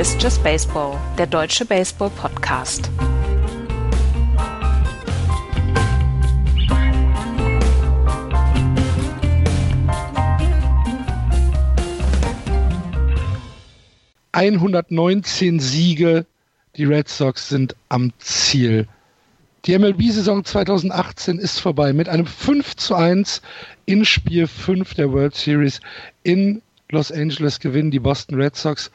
Ist Just Baseball, der deutsche Baseball-Podcast. ...119 Siege, die Red Sox sind am Ziel. Die MLB-Saison 2018 ist vorbei mit einem 5 zu 1 in Spiel 5 der World Series in Los Angeles gewinnen die Boston Red Sox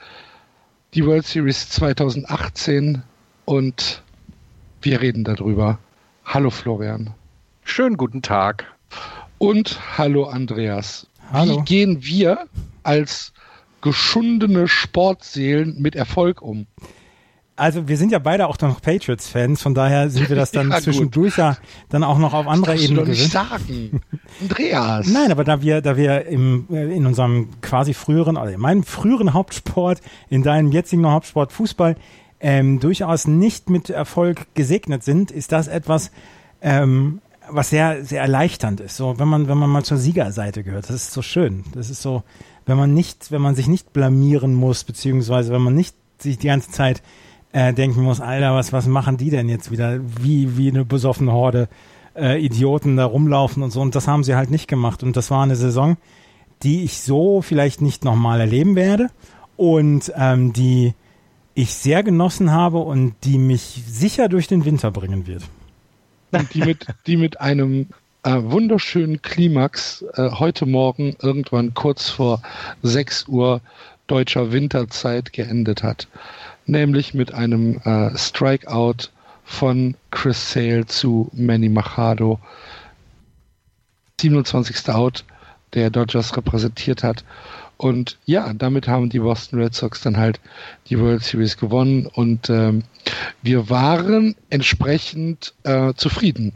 die World Series 2018 und wir reden darüber. Hallo Florian. Schönen guten Tag. Und hallo Andreas. Hallo. Wie gehen wir als geschundene Sportseelen mit Erfolg um? Also wir sind ja beide auch noch Patriots-Fans, von daher sind wir das dann ja, zwischendurch ja dann auch noch auf anderer Ebene gewöhnt. Nicht sagen, Andreas. Nein, aber da wir, da wir im, äh, in unserem quasi früheren, oder in meinem früheren Hauptsport, in deinem jetzigen Hauptsport Fußball, ähm, durchaus nicht mit Erfolg gesegnet sind, ist das etwas, ähm, was sehr, sehr erleichternd ist. So, wenn man, wenn man mal zur Siegerseite gehört, das ist so schön. Das ist so, wenn man nicht, wenn man sich nicht blamieren muss, beziehungsweise wenn man nicht sich die ganze Zeit äh, denken muss, Alter, was, was machen die denn jetzt wieder? Wie, wie eine besoffene Horde äh, Idioten da rumlaufen und so. Und das haben sie halt nicht gemacht. Und das war eine Saison, die ich so vielleicht nicht nochmal erleben werde und ähm, die ich sehr genossen habe und die mich sicher durch den Winter bringen wird. Und die mit, die mit einem äh, wunderschönen Klimax äh, heute Morgen irgendwann kurz vor 6 Uhr deutscher Winterzeit geendet hat nämlich mit einem äh, Strikeout von Chris Sale zu Manny Machado. 27. Out, der Dodgers repräsentiert hat. Und ja, damit haben die Boston Red Sox dann halt die World Series gewonnen und ähm, wir waren entsprechend äh, zufrieden.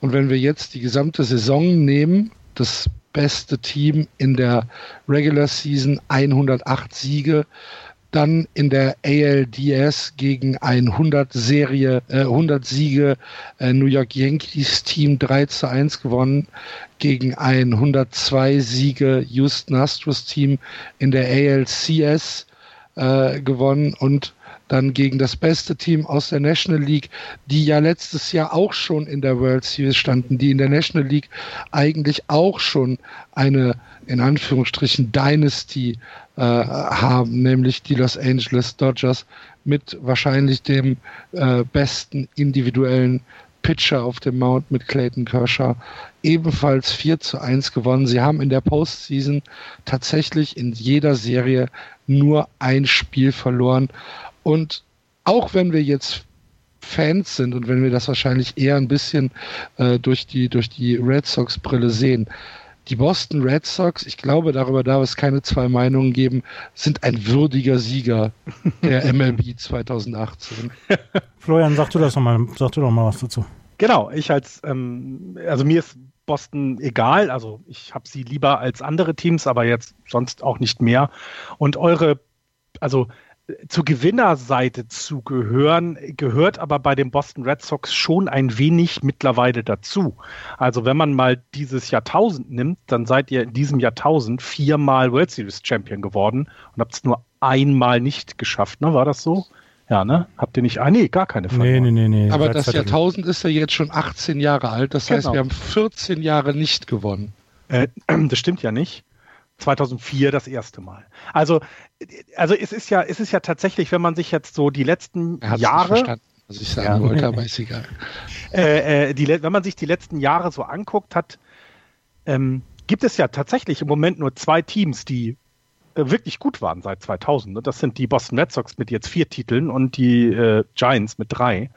Und wenn wir jetzt die gesamte Saison nehmen, das beste Team in der Regular Season, 108 Siege, dann in der ALDS gegen ein 100 Serie, äh, 100 Siege äh, New York Yankees Team 3 zu 1 gewonnen gegen ein 102 Siege Houston Astros Team in der ALCS äh, gewonnen und dann gegen das beste Team aus der National League, die ja letztes Jahr auch schon in der World Series standen, die in der National League eigentlich auch schon eine in Anführungsstrichen Dynasty äh, haben, nämlich die Los Angeles Dodgers mit wahrscheinlich dem äh, besten individuellen Pitcher auf dem Mount mit Clayton Kershaw ebenfalls 4 zu 1 gewonnen. Sie haben in der Postseason tatsächlich in jeder Serie nur ein Spiel verloren. Und auch wenn wir jetzt Fans sind und wenn wir das wahrscheinlich eher ein bisschen äh, durch die durch die Red Sox Brille sehen, die Boston Red Sox, ich glaube, darüber darf es keine zwei Meinungen geben, sind ein würdiger Sieger der MLB 2018. Florian, sag du das noch mal, sag du doch mal was dazu. Genau, ich als, ähm, also mir ist Boston egal, also ich habe sie lieber als andere Teams, aber jetzt sonst auch nicht mehr. Und eure, also zur Gewinnerseite zu gehören, gehört aber bei den Boston Red Sox schon ein wenig mittlerweile dazu. Also wenn man mal dieses Jahrtausend nimmt, dann seid ihr in diesem Jahrtausend viermal World Series Champion geworden und habt es nur einmal nicht geschafft, ne? War das so? Ja, ne? Habt ihr nicht? Ah, nee, gar keine Frage. Nee, nee, nee, nee. Aber das Jahrtausend ist ja jetzt schon 18 Jahre alt. Das heißt, genau. wir haben 14 Jahre nicht gewonnen. Äh, das stimmt ja nicht. 2004 das erste Mal. Also, also es ist ja, es ist ja tatsächlich, wenn man sich jetzt so die letzten Jahre, was ich sagen ja. wollte, aber ist egal. Äh, äh, die, wenn man sich die letzten Jahre so anguckt hat, ähm, gibt es ja tatsächlich im Moment nur zwei Teams, die äh, wirklich gut waren seit 2000. Das sind die Boston Red Sox mit jetzt vier Titeln und die äh, Giants mit drei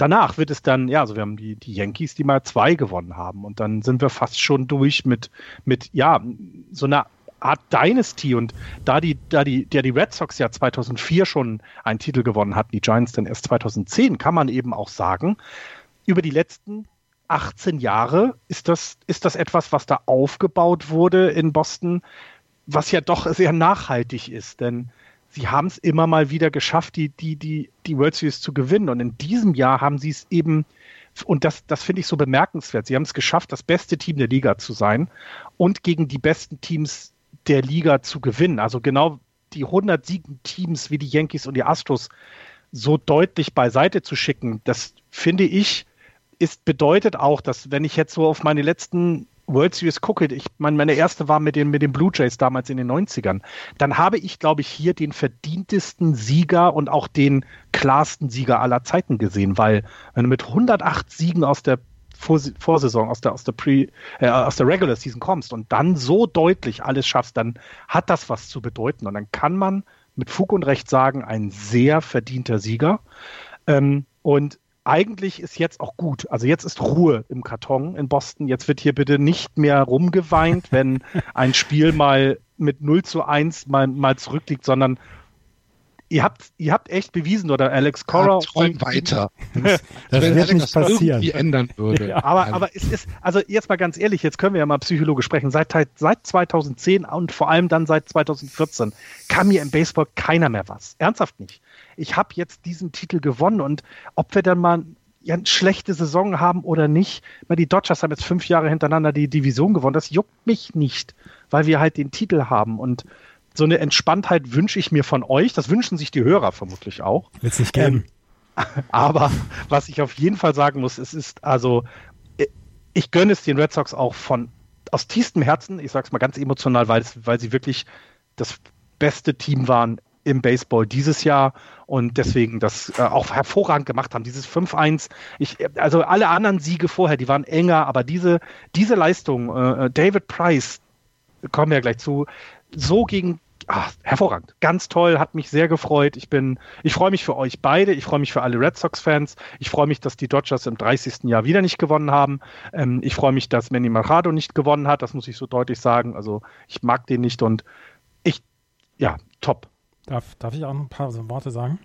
danach wird es dann, ja, also wir haben die, die Yankees, die mal zwei gewonnen haben und dann sind wir fast schon durch mit, mit ja, so einer Art Dynasty und da die, da die, der die Red Sox ja 2004 schon einen Titel gewonnen hatten, die Giants dann erst 2010, kann man eben auch sagen, über die letzten 18 Jahre ist das, ist das etwas, was da aufgebaut wurde in Boston, was ja doch sehr nachhaltig ist, denn sie haben es immer mal wieder geschafft, die, die, die, die World Series zu gewinnen. Und in diesem Jahr haben sie es eben, und das, das finde ich so bemerkenswert, sie haben es geschafft, das beste Team der Liga zu sein und gegen die besten Teams der Liga zu gewinnen. Also genau die 100 siegen Teams wie die Yankees und die Astros so deutlich beiseite zu schicken, das finde ich, ist bedeutet auch, dass wenn ich jetzt so auf meine letzten World Series gucke, ich meine, meine erste war mit den, mit den Blue Jays damals in den 90ern, dann habe ich, glaube ich, hier den verdientesten Sieger und auch den klarsten Sieger aller Zeiten gesehen, weil wenn du mit 108 Siegen aus der Vorsaison, aus der, aus der Pre, äh, aus der Regular Season kommst und dann so deutlich alles schaffst, dann hat das was zu bedeuten. Und dann kann man mit Fug und Recht sagen, ein sehr verdienter Sieger. Ähm, und eigentlich ist jetzt auch gut. Also jetzt ist Ruhe im Karton in Boston. Jetzt wird hier bitte nicht mehr rumgeweint, wenn ein Spiel mal mit 0 zu 1 mal, mal zurückliegt, sondern ihr habt, ihr habt echt bewiesen, oder Alex Cora. Ja, weiter. Das, das wird Alex nicht passieren. Ändern würde. Ja. Aber, aber es ist, also jetzt mal ganz ehrlich, jetzt können wir ja mal psychologisch sprechen. Seit, seit 2010 und vor allem dann seit 2014 kann mir im Baseball keiner mehr was. Ernsthaft nicht. Ich habe jetzt diesen Titel gewonnen und ob wir dann mal ja, eine schlechte Saison haben oder nicht, weil die Dodgers haben jetzt fünf Jahre hintereinander die Division gewonnen. Das juckt mich nicht, weil wir halt den Titel haben und so eine Entspanntheit wünsche ich mir von euch. Das wünschen sich die Hörer vermutlich auch. Wird nicht geben. Ähm, aber was ich auf jeden Fall sagen muss, es ist also, äh, ich gönne es den Red Sox auch von aus tiefstem Herzen. Ich sage es mal ganz emotional, weil, es, weil sie wirklich das beste Team waren im Baseball dieses Jahr und deswegen das äh, auch hervorragend gemacht haben. Dieses 5-1, ich, also alle anderen Siege vorher, die waren enger, aber diese, diese Leistung, äh, David Price, kommen wir ja gleich zu, so gegen ach, hervorragend, ganz toll, hat mich sehr gefreut. Ich bin, ich freue mich für euch beide, ich freue mich für alle Red Sox-Fans, ich freue mich, dass die Dodgers im 30. Jahr wieder nicht gewonnen haben. Ähm, ich freue mich, dass Manny Machado nicht gewonnen hat, das muss ich so deutlich sagen. Also ich mag den nicht und ich, ja, top. Darf, darf ich auch ein paar Worte sagen?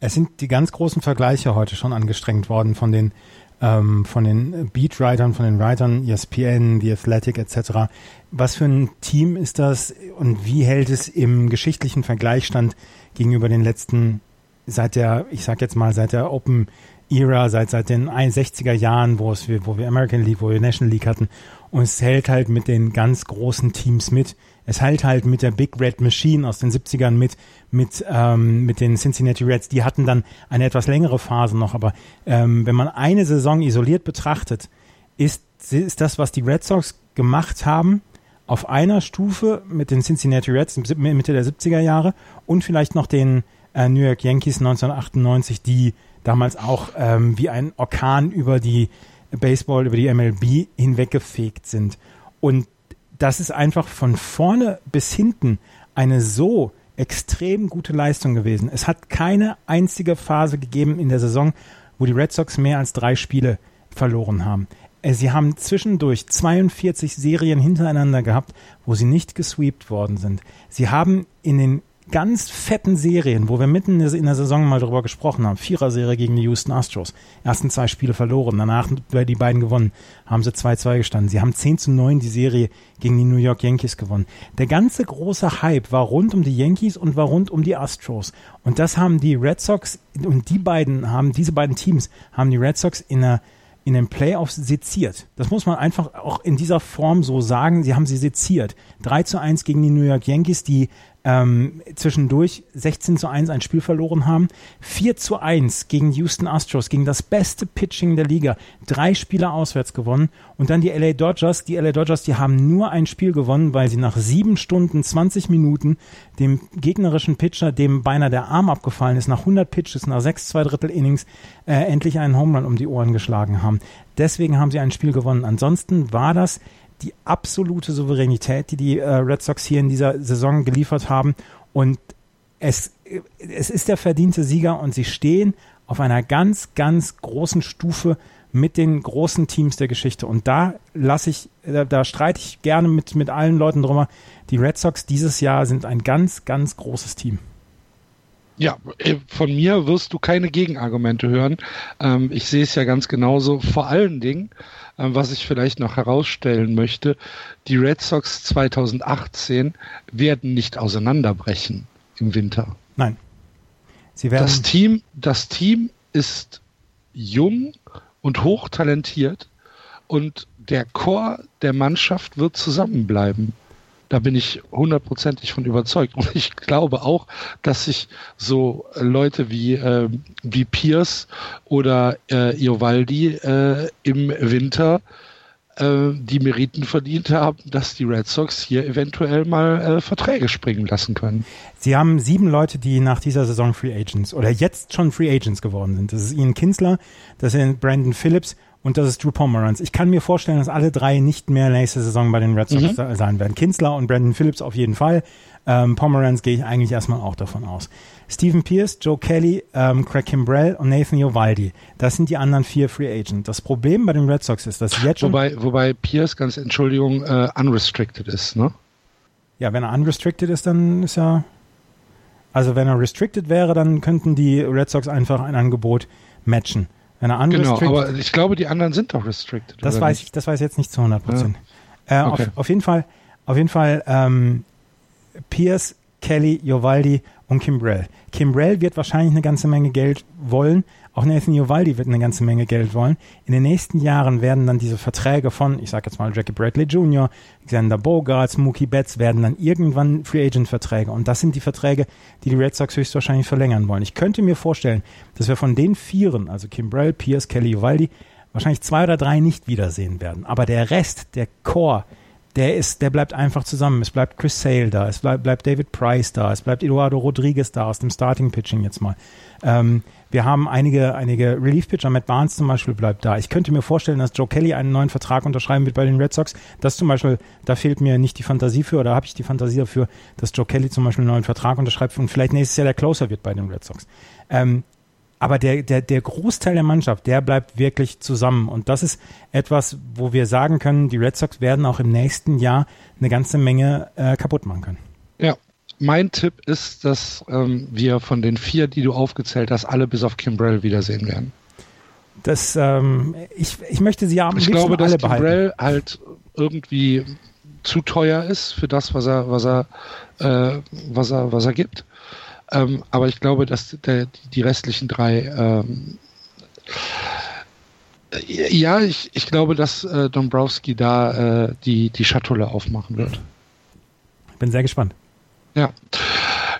Es sind die ganz großen Vergleiche heute schon angestrengt worden von den ähm, von den Beatwritern, von den Writern, ESPN, The Athletic etc. Was für ein Team ist das und wie hält es im geschichtlichen Vergleichstand gegenüber den letzten, seit der, ich sag jetzt mal, seit der Open Era, seit, seit den 61er Jahren, wo es, wo wir American League, wo wir National League hatten. Und es hält halt mit den ganz großen Teams mit. Es hält halt mit der Big Red Machine aus den 70ern mit, mit, ähm, mit den Cincinnati Reds. Die hatten dann eine etwas längere Phase noch, aber ähm, wenn man eine Saison isoliert betrachtet, ist, ist das, was die Red Sox gemacht haben, auf einer Stufe mit den Cincinnati Reds Mitte der 70er Jahre und vielleicht noch den äh, New York Yankees 1998, die damals auch ähm, wie ein Orkan über die Baseball, über die MLB hinweggefegt sind. Und das ist einfach von vorne bis hinten eine so extrem gute Leistung gewesen. Es hat keine einzige Phase gegeben in der Saison, wo die Red Sox mehr als drei Spiele verloren haben. Äh, sie haben zwischendurch 42 Serien hintereinander gehabt, wo sie nicht gesweept worden sind. Sie haben in den ganz fetten Serien, wo wir mitten in der Saison mal drüber gesprochen haben. Vierer-Serie gegen die Houston Astros. Ersten zwei Spiele verloren, danach die beiden gewonnen, haben sie 2-2 gestanden. Sie haben 10 zu 9 die Serie gegen die New York Yankees gewonnen. Der ganze große Hype war rund um die Yankees und war rund um die Astros. Und das haben die Red Sox, und die beiden haben, diese beiden Teams haben die Red Sox in der in den Playoffs seziert. Das muss man einfach auch in dieser Form so sagen. Sie haben sie seziert. 3 zu 1 gegen die New York Yankees, die ähm, zwischendurch 16 zu 1 ein Spiel verloren haben. 4 zu 1 gegen Houston Astros, gegen das beste Pitching der Liga. Drei Spiele auswärts gewonnen. Und dann die LA Dodgers. Die LA Dodgers, die haben nur ein Spiel gewonnen, weil sie nach sieben Stunden, 20 Minuten dem gegnerischen Pitcher, dem beinahe der Arm abgefallen ist, nach 100 Pitches, nach sechs zwei Drittel Innings, äh, endlich einen Home um die Ohren geschlagen haben. Deswegen haben sie ein Spiel gewonnen. Ansonsten war das die absolute Souveränität, die die äh, Red Sox hier in dieser Saison geliefert haben. Und es, es ist der verdiente Sieger und sie stehen auf einer ganz, ganz großen Stufe mit den großen Teams der Geschichte. Und da lasse ich, da, da, streite ich gerne mit, mit allen Leuten drüber. Die Red Sox dieses Jahr sind ein ganz, ganz großes Team. Ja, äh, von mir wirst du keine Gegenargumente hören. Ähm, ich sehe es ja ganz genauso. Vor allen Dingen, ähm, was ich vielleicht noch herausstellen möchte, die Red Sox 2018 werden nicht auseinanderbrechen im Winter. Nein. Sie werden das Team, das Team ist jung und hochtalentiert und der Chor der Mannschaft wird zusammenbleiben. Da bin ich hundertprozentig von überzeugt. Und ich glaube auch, dass sich so Leute wie, äh, wie Pierce oder äh, Iovaldi äh, im Winter äh, die Meriten verdient haben, dass die Red Sox hier eventuell mal äh, Verträge springen lassen können. Sie haben sieben Leute, die nach dieser Saison Free Agents oder jetzt schon Free Agents geworden sind. Das ist Ian Kinsler, das sind Brandon Phillips und das ist Drew Pomeranz. Ich kann mir vorstellen, dass alle drei nicht mehr nächste Saison bei den Red Sox mhm. sein werden. Kinsler und Brandon Phillips auf jeden Fall. Ähm, Pomeranz gehe ich eigentlich erstmal auch davon aus. Stephen Pierce, Joe Kelly, ähm, Craig Kimbrell und Nathan Ovaldi. Das sind die anderen vier Free Agents. Das Problem bei den Red Sox ist, dass jetzt schon... Wobei, wobei Pierce, ganz Entschuldigung, äh, unrestricted ist, ne? Ja, wenn er unrestricted ist, dann ist er... Also wenn er restricted wäre, dann könnten die Red Sox einfach ein Angebot matchen. Wenn er unrestricted... Genau, aber ich glaube, die anderen sind doch restricted. Das weiß nicht? ich, das weiß ich jetzt nicht zu 100 Prozent. Ja. Äh, okay. auf, auf, jeden Fall, auf jeden Fall ähm, Pierce, Kelly, Jovaldi und Kimbrell. Kimbrell wird wahrscheinlich eine ganze Menge Geld wollen. Auch Nathan Jovaldi wird eine ganze Menge Geld wollen. In den nächsten Jahren werden dann diese Verträge von, ich sage jetzt mal Jackie Bradley Jr., Xander Bogarts, Mookie Betts werden dann irgendwann Free Agent Verträge. Und das sind die Verträge, die die Red Sox höchstwahrscheinlich verlängern wollen. Ich könnte mir vorstellen, dass wir von den Vieren, also Kimbrell, Pierce, Kelly, Jovaldi, wahrscheinlich zwei oder drei nicht wiedersehen werden. Aber der Rest, der Core, der ist, der bleibt einfach zusammen. Es bleibt Chris Sale da, es bleibt, bleibt David Price da, es bleibt Eduardo Rodriguez da aus dem Starting Pitching jetzt mal. Ähm, wir haben einige, einige Relief-Pitcher, Matt Barnes zum Beispiel bleibt da. Ich könnte mir vorstellen, dass Joe Kelly einen neuen Vertrag unterschreiben wird bei den Red Sox. Das zum Beispiel, da fehlt mir nicht die Fantasie für, oder habe ich die Fantasie dafür, dass Joe Kelly zum Beispiel einen neuen Vertrag unterschreibt und vielleicht nächstes Jahr der Closer wird bei den Red Sox. Ähm, aber der, der, der Großteil der Mannschaft, der bleibt wirklich zusammen. Und das ist etwas, wo wir sagen können, die Red Sox werden auch im nächsten Jahr eine ganze Menge äh, kaputt machen können. Ja, mein Tipp ist, dass ähm, wir von den vier, die du aufgezählt hast, alle bis auf Kimbrell wiedersehen werden. Das, ähm, ich, ich möchte sie ja am Ich glaube, dass Kimbrell halt irgendwie zu teuer ist für das, was er, was er, äh, was er, was er gibt. Ähm, aber ich glaube, dass der, die restlichen drei ähm, ja, ich, ich glaube, dass äh, Dombrowski da äh, die, die Schatulle aufmachen wird. Bin sehr gespannt. Ja.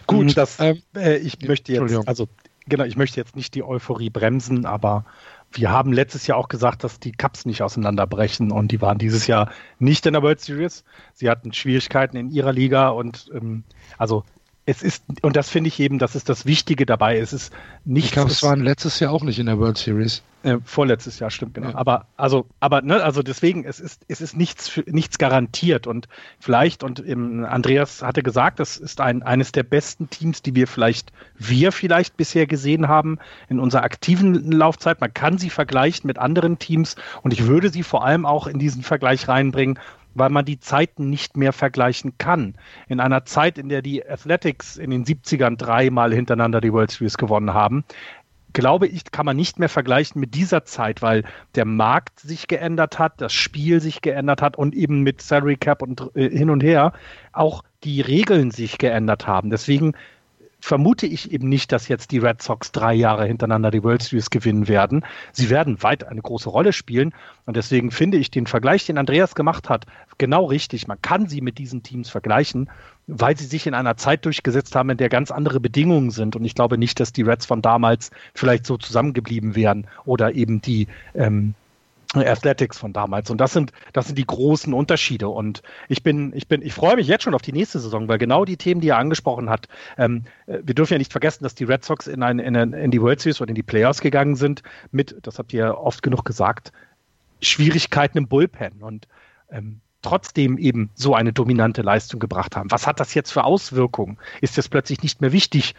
Gut, hm, das, ähm, äh, ich möchte jetzt, also genau, ich möchte jetzt nicht die Euphorie bremsen, aber wir haben letztes Jahr auch gesagt, dass die Cups nicht auseinanderbrechen und die waren dieses Jahr nicht in der World Series. Sie hatten Schwierigkeiten in ihrer Liga und ähm, also es ist, und das finde ich eben, das ist das Wichtige dabei. Es ist nicht. Ich glaube, es waren letztes Jahr auch nicht in der World Series. Äh, vorletztes Jahr, stimmt, genau. Ja. Aber, also, aber, ne, also deswegen, es ist, es ist nichts, für, nichts garantiert und vielleicht, und im, Andreas hatte gesagt, das ist ein, eines der besten Teams, die wir vielleicht, wir vielleicht bisher gesehen haben in unserer aktiven Laufzeit. Man kann sie vergleichen mit anderen Teams und ich würde sie vor allem auch in diesen Vergleich reinbringen, weil man die Zeiten nicht mehr vergleichen kann. In einer Zeit, in der die Athletics in den 70ern dreimal hintereinander die World Series gewonnen haben, glaube ich, kann man nicht mehr vergleichen mit dieser Zeit, weil der Markt sich geändert hat, das Spiel sich geändert hat und eben mit Salary Cap und äh, hin und her auch die Regeln sich geändert haben. Deswegen vermute ich eben nicht, dass jetzt die Red Sox drei Jahre hintereinander die World Series gewinnen werden. Sie werden weit eine große Rolle spielen. Und deswegen finde ich den Vergleich, den Andreas gemacht hat, genau richtig. Man kann sie mit diesen Teams vergleichen, weil sie sich in einer Zeit durchgesetzt haben, in der ganz andere Bedingungen sind. Und ich glaube nicht, dass die Reds von damals vielleicht so zusammengeblieben wären oder eben die ähm, Athletics von damals. Und das sind, das sind die großen Unterschiede. Und ich bin, ich bin, ich freue mich jetzt schon auf die nächste Saison, weil genau die Themen, die er angesprochen hat, ähm, äh, wir dürfen ja nicht vergessen, dass die Red Sox in, ein, in, ein, in die World Series oder in die Playoffs gegangen sind mit, das habt ihr oft genug gesagt, Schwierigkeiten im Bullpen und ähm, trotzdem eben so eine dominante Leistung gebracht haben. Was hat das jetzt für Auswirkungen? Ist es plötzlich nicht mehr wichtig,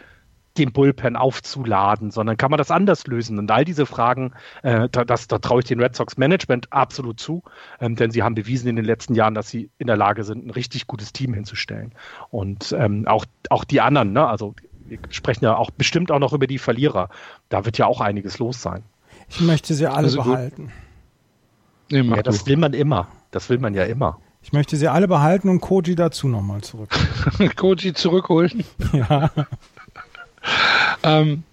den Bullpen aufzuladen, sondern kann man das anders lösen? Und all diese Fragen, äh, da, das, da traue ich den Red Sox Management absolut zu, ähm, denn sie haben bewiesen in den letzten Jahren, dass sie in der Lage sind, ein richtig gutes Team hinzustellen. Und ähm, auch, auch die anderen, ne? also wir sprechen ja auch bestimmt auch noch über die Verlierer. Da wird ja auch einiges los sein. Ich möchte sie alle also, behalten. Nee, ja, das will man immer. Das will man ja immer. Ich möchte sie alle behalten und Koji dazu nochmal zurück. Koji zurückholen. Ja. Ähm,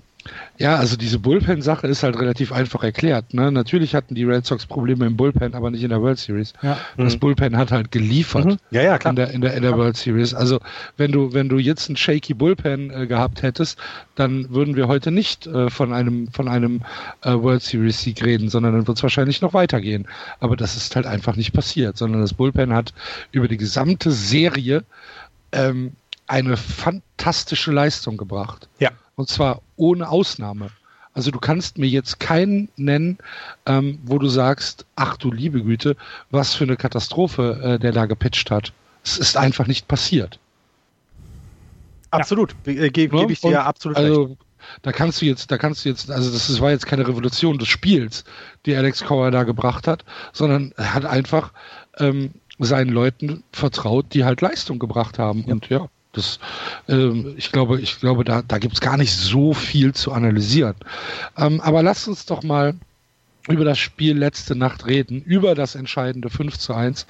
Ja, also diese Bullpen-Sache ist halt relativ einfach erklärt. Ne? Natürlich hatten die Red Sox Probleme im Bullpen, aber nicht in der World Series. Ja. Das mhm. Bullpen hat halt geliefert mhm. ja, ja, klar. In, der, in, der, in der World Series. Also wenn du, wenn du jetzt einen shaky Bullpen äh, gehabt hättest, dann würden wir heute nicht äh, von einem, von einem äh, World Series Sieg reden, sondern dann wird es wahrscheinlich noch weitergehen. Aber das ist halt einfach nicht passiert, sondern das Bullpen hat über die gesamte Serie ähm, eine fantastische Leistung gebracht. Ja. Und zwar ohne Ausnahme. Also du kannst mir jetzt keinen nennen, ähm, wo du sagst, ach du liebe Güte, was für eine Katastrophe äh, der da gepitcht hat. Es ist einfach nicht passiert. Absolut, ja. Äh, Ge gebe ich dir ja absolut also, recht. Da kannst du jetzt, da kannst du jetzt, also das war jetzt keine Revolution des Spiels, die Alex Cowher da gebracht hat, sondern er hat einfach ähm, seinen Leuten vertraut, die halt Leistung gebracht haben. Ja. Und ja, das, ähm, ich glaube, ich glaube, da, da gibt es gar nicht so viel zu analysieren. Ähm, aber lasst uns doch mal über das Spiel letzte Nacht reden, über das entscheidende 5 zu 1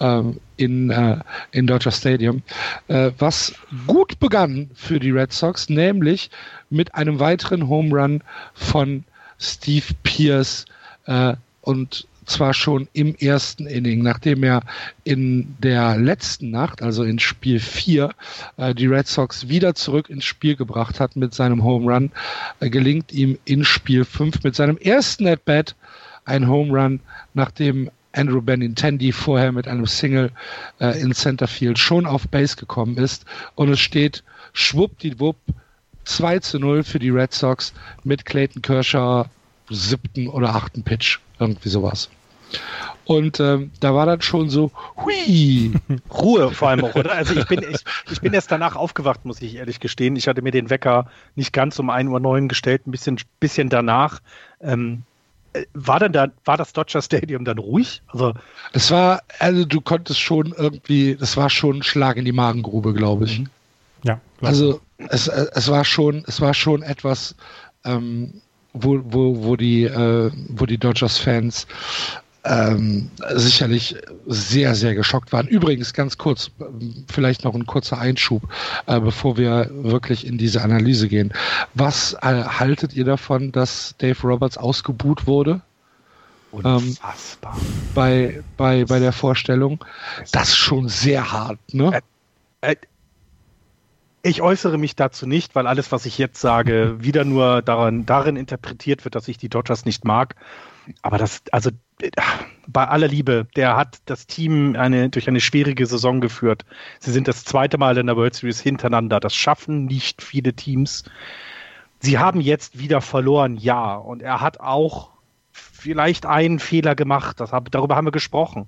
ähm, in, äh, in Dodger Stadium, äh, was gut begann für die Red Sox, nämlich mit einem weiteren Home Run von Steve Pierce äh, und zwar schon im ersten Inning, nachdem er in der letzten Nacht, also in Spiel 4, äh, die Red Sox wieder zurück ins Spiel gebracht hat mit seinem Home Run, äh, gelingt ihm in Spiel 5 mit seinem ersten At-Bat ein Home Run, nachdem Andrew Benintendi vorher mit einem Single äh, in Centerfield schon auf Base gekommen ist und es steht schwuppdiwupp 2 zu 0 für die Red Sox mit Clayton Kershaw siebten oder achten Pitch. Irgendwie sowas. Und ähm, da war dann schon so, hui. Ruhe vor allem auch, oder? Also ich bin, ich, ich bin erst danach aufgewacht, muss ich ehrlich gestehen. Ich hatte mir den Wecker nicht ganz um 1.09 Uhr gestellt, ein bisschen, bisschen danach. Ähm, äh, war denn da, war das Dodger Stadium dann ruhig? Also es war, also du konntest schon irgendwie, das war schon ein Schlag in die Magengrube, glaube ich. Mhm. Ja. Also es, es war schon, es war schon etwas, ähm, wo, wo, wo die, äh, wo die Dodgers-Fans ähm, sicherlich sehr, sehr geschockt waren. Übrigens, ganz kurz, vielleicht noch ein kurzer Einschub, äh, bevor wir wirklich in diese Analyse gehen. Was äh, haltet ihr davon, dass Dave Roberts ausgebuht wurde? Unfassbar. Ähm, bei, bei, bei der Vorstellung. Das ist schon sehr hart, ne? Äh, äh, ich äußere mich dazu nicht, weil alles, was ich jetzt sage, wieder nur daran, darin interpretiert wird, dass ich die Dodgers nicht mag. Aber das, also bei aller Liebe, der hat das Team eine, durch eine schwierige Saison geführt. Sie sind das zweite Mal in der World Series hintereinander. Das schaffen nicht viele Teams. Sie haben jetzt wieder verloren, ja. Und er hat auch vielleicht einen Fehler gemacht. Das hab, darüber haben wir gesprochen.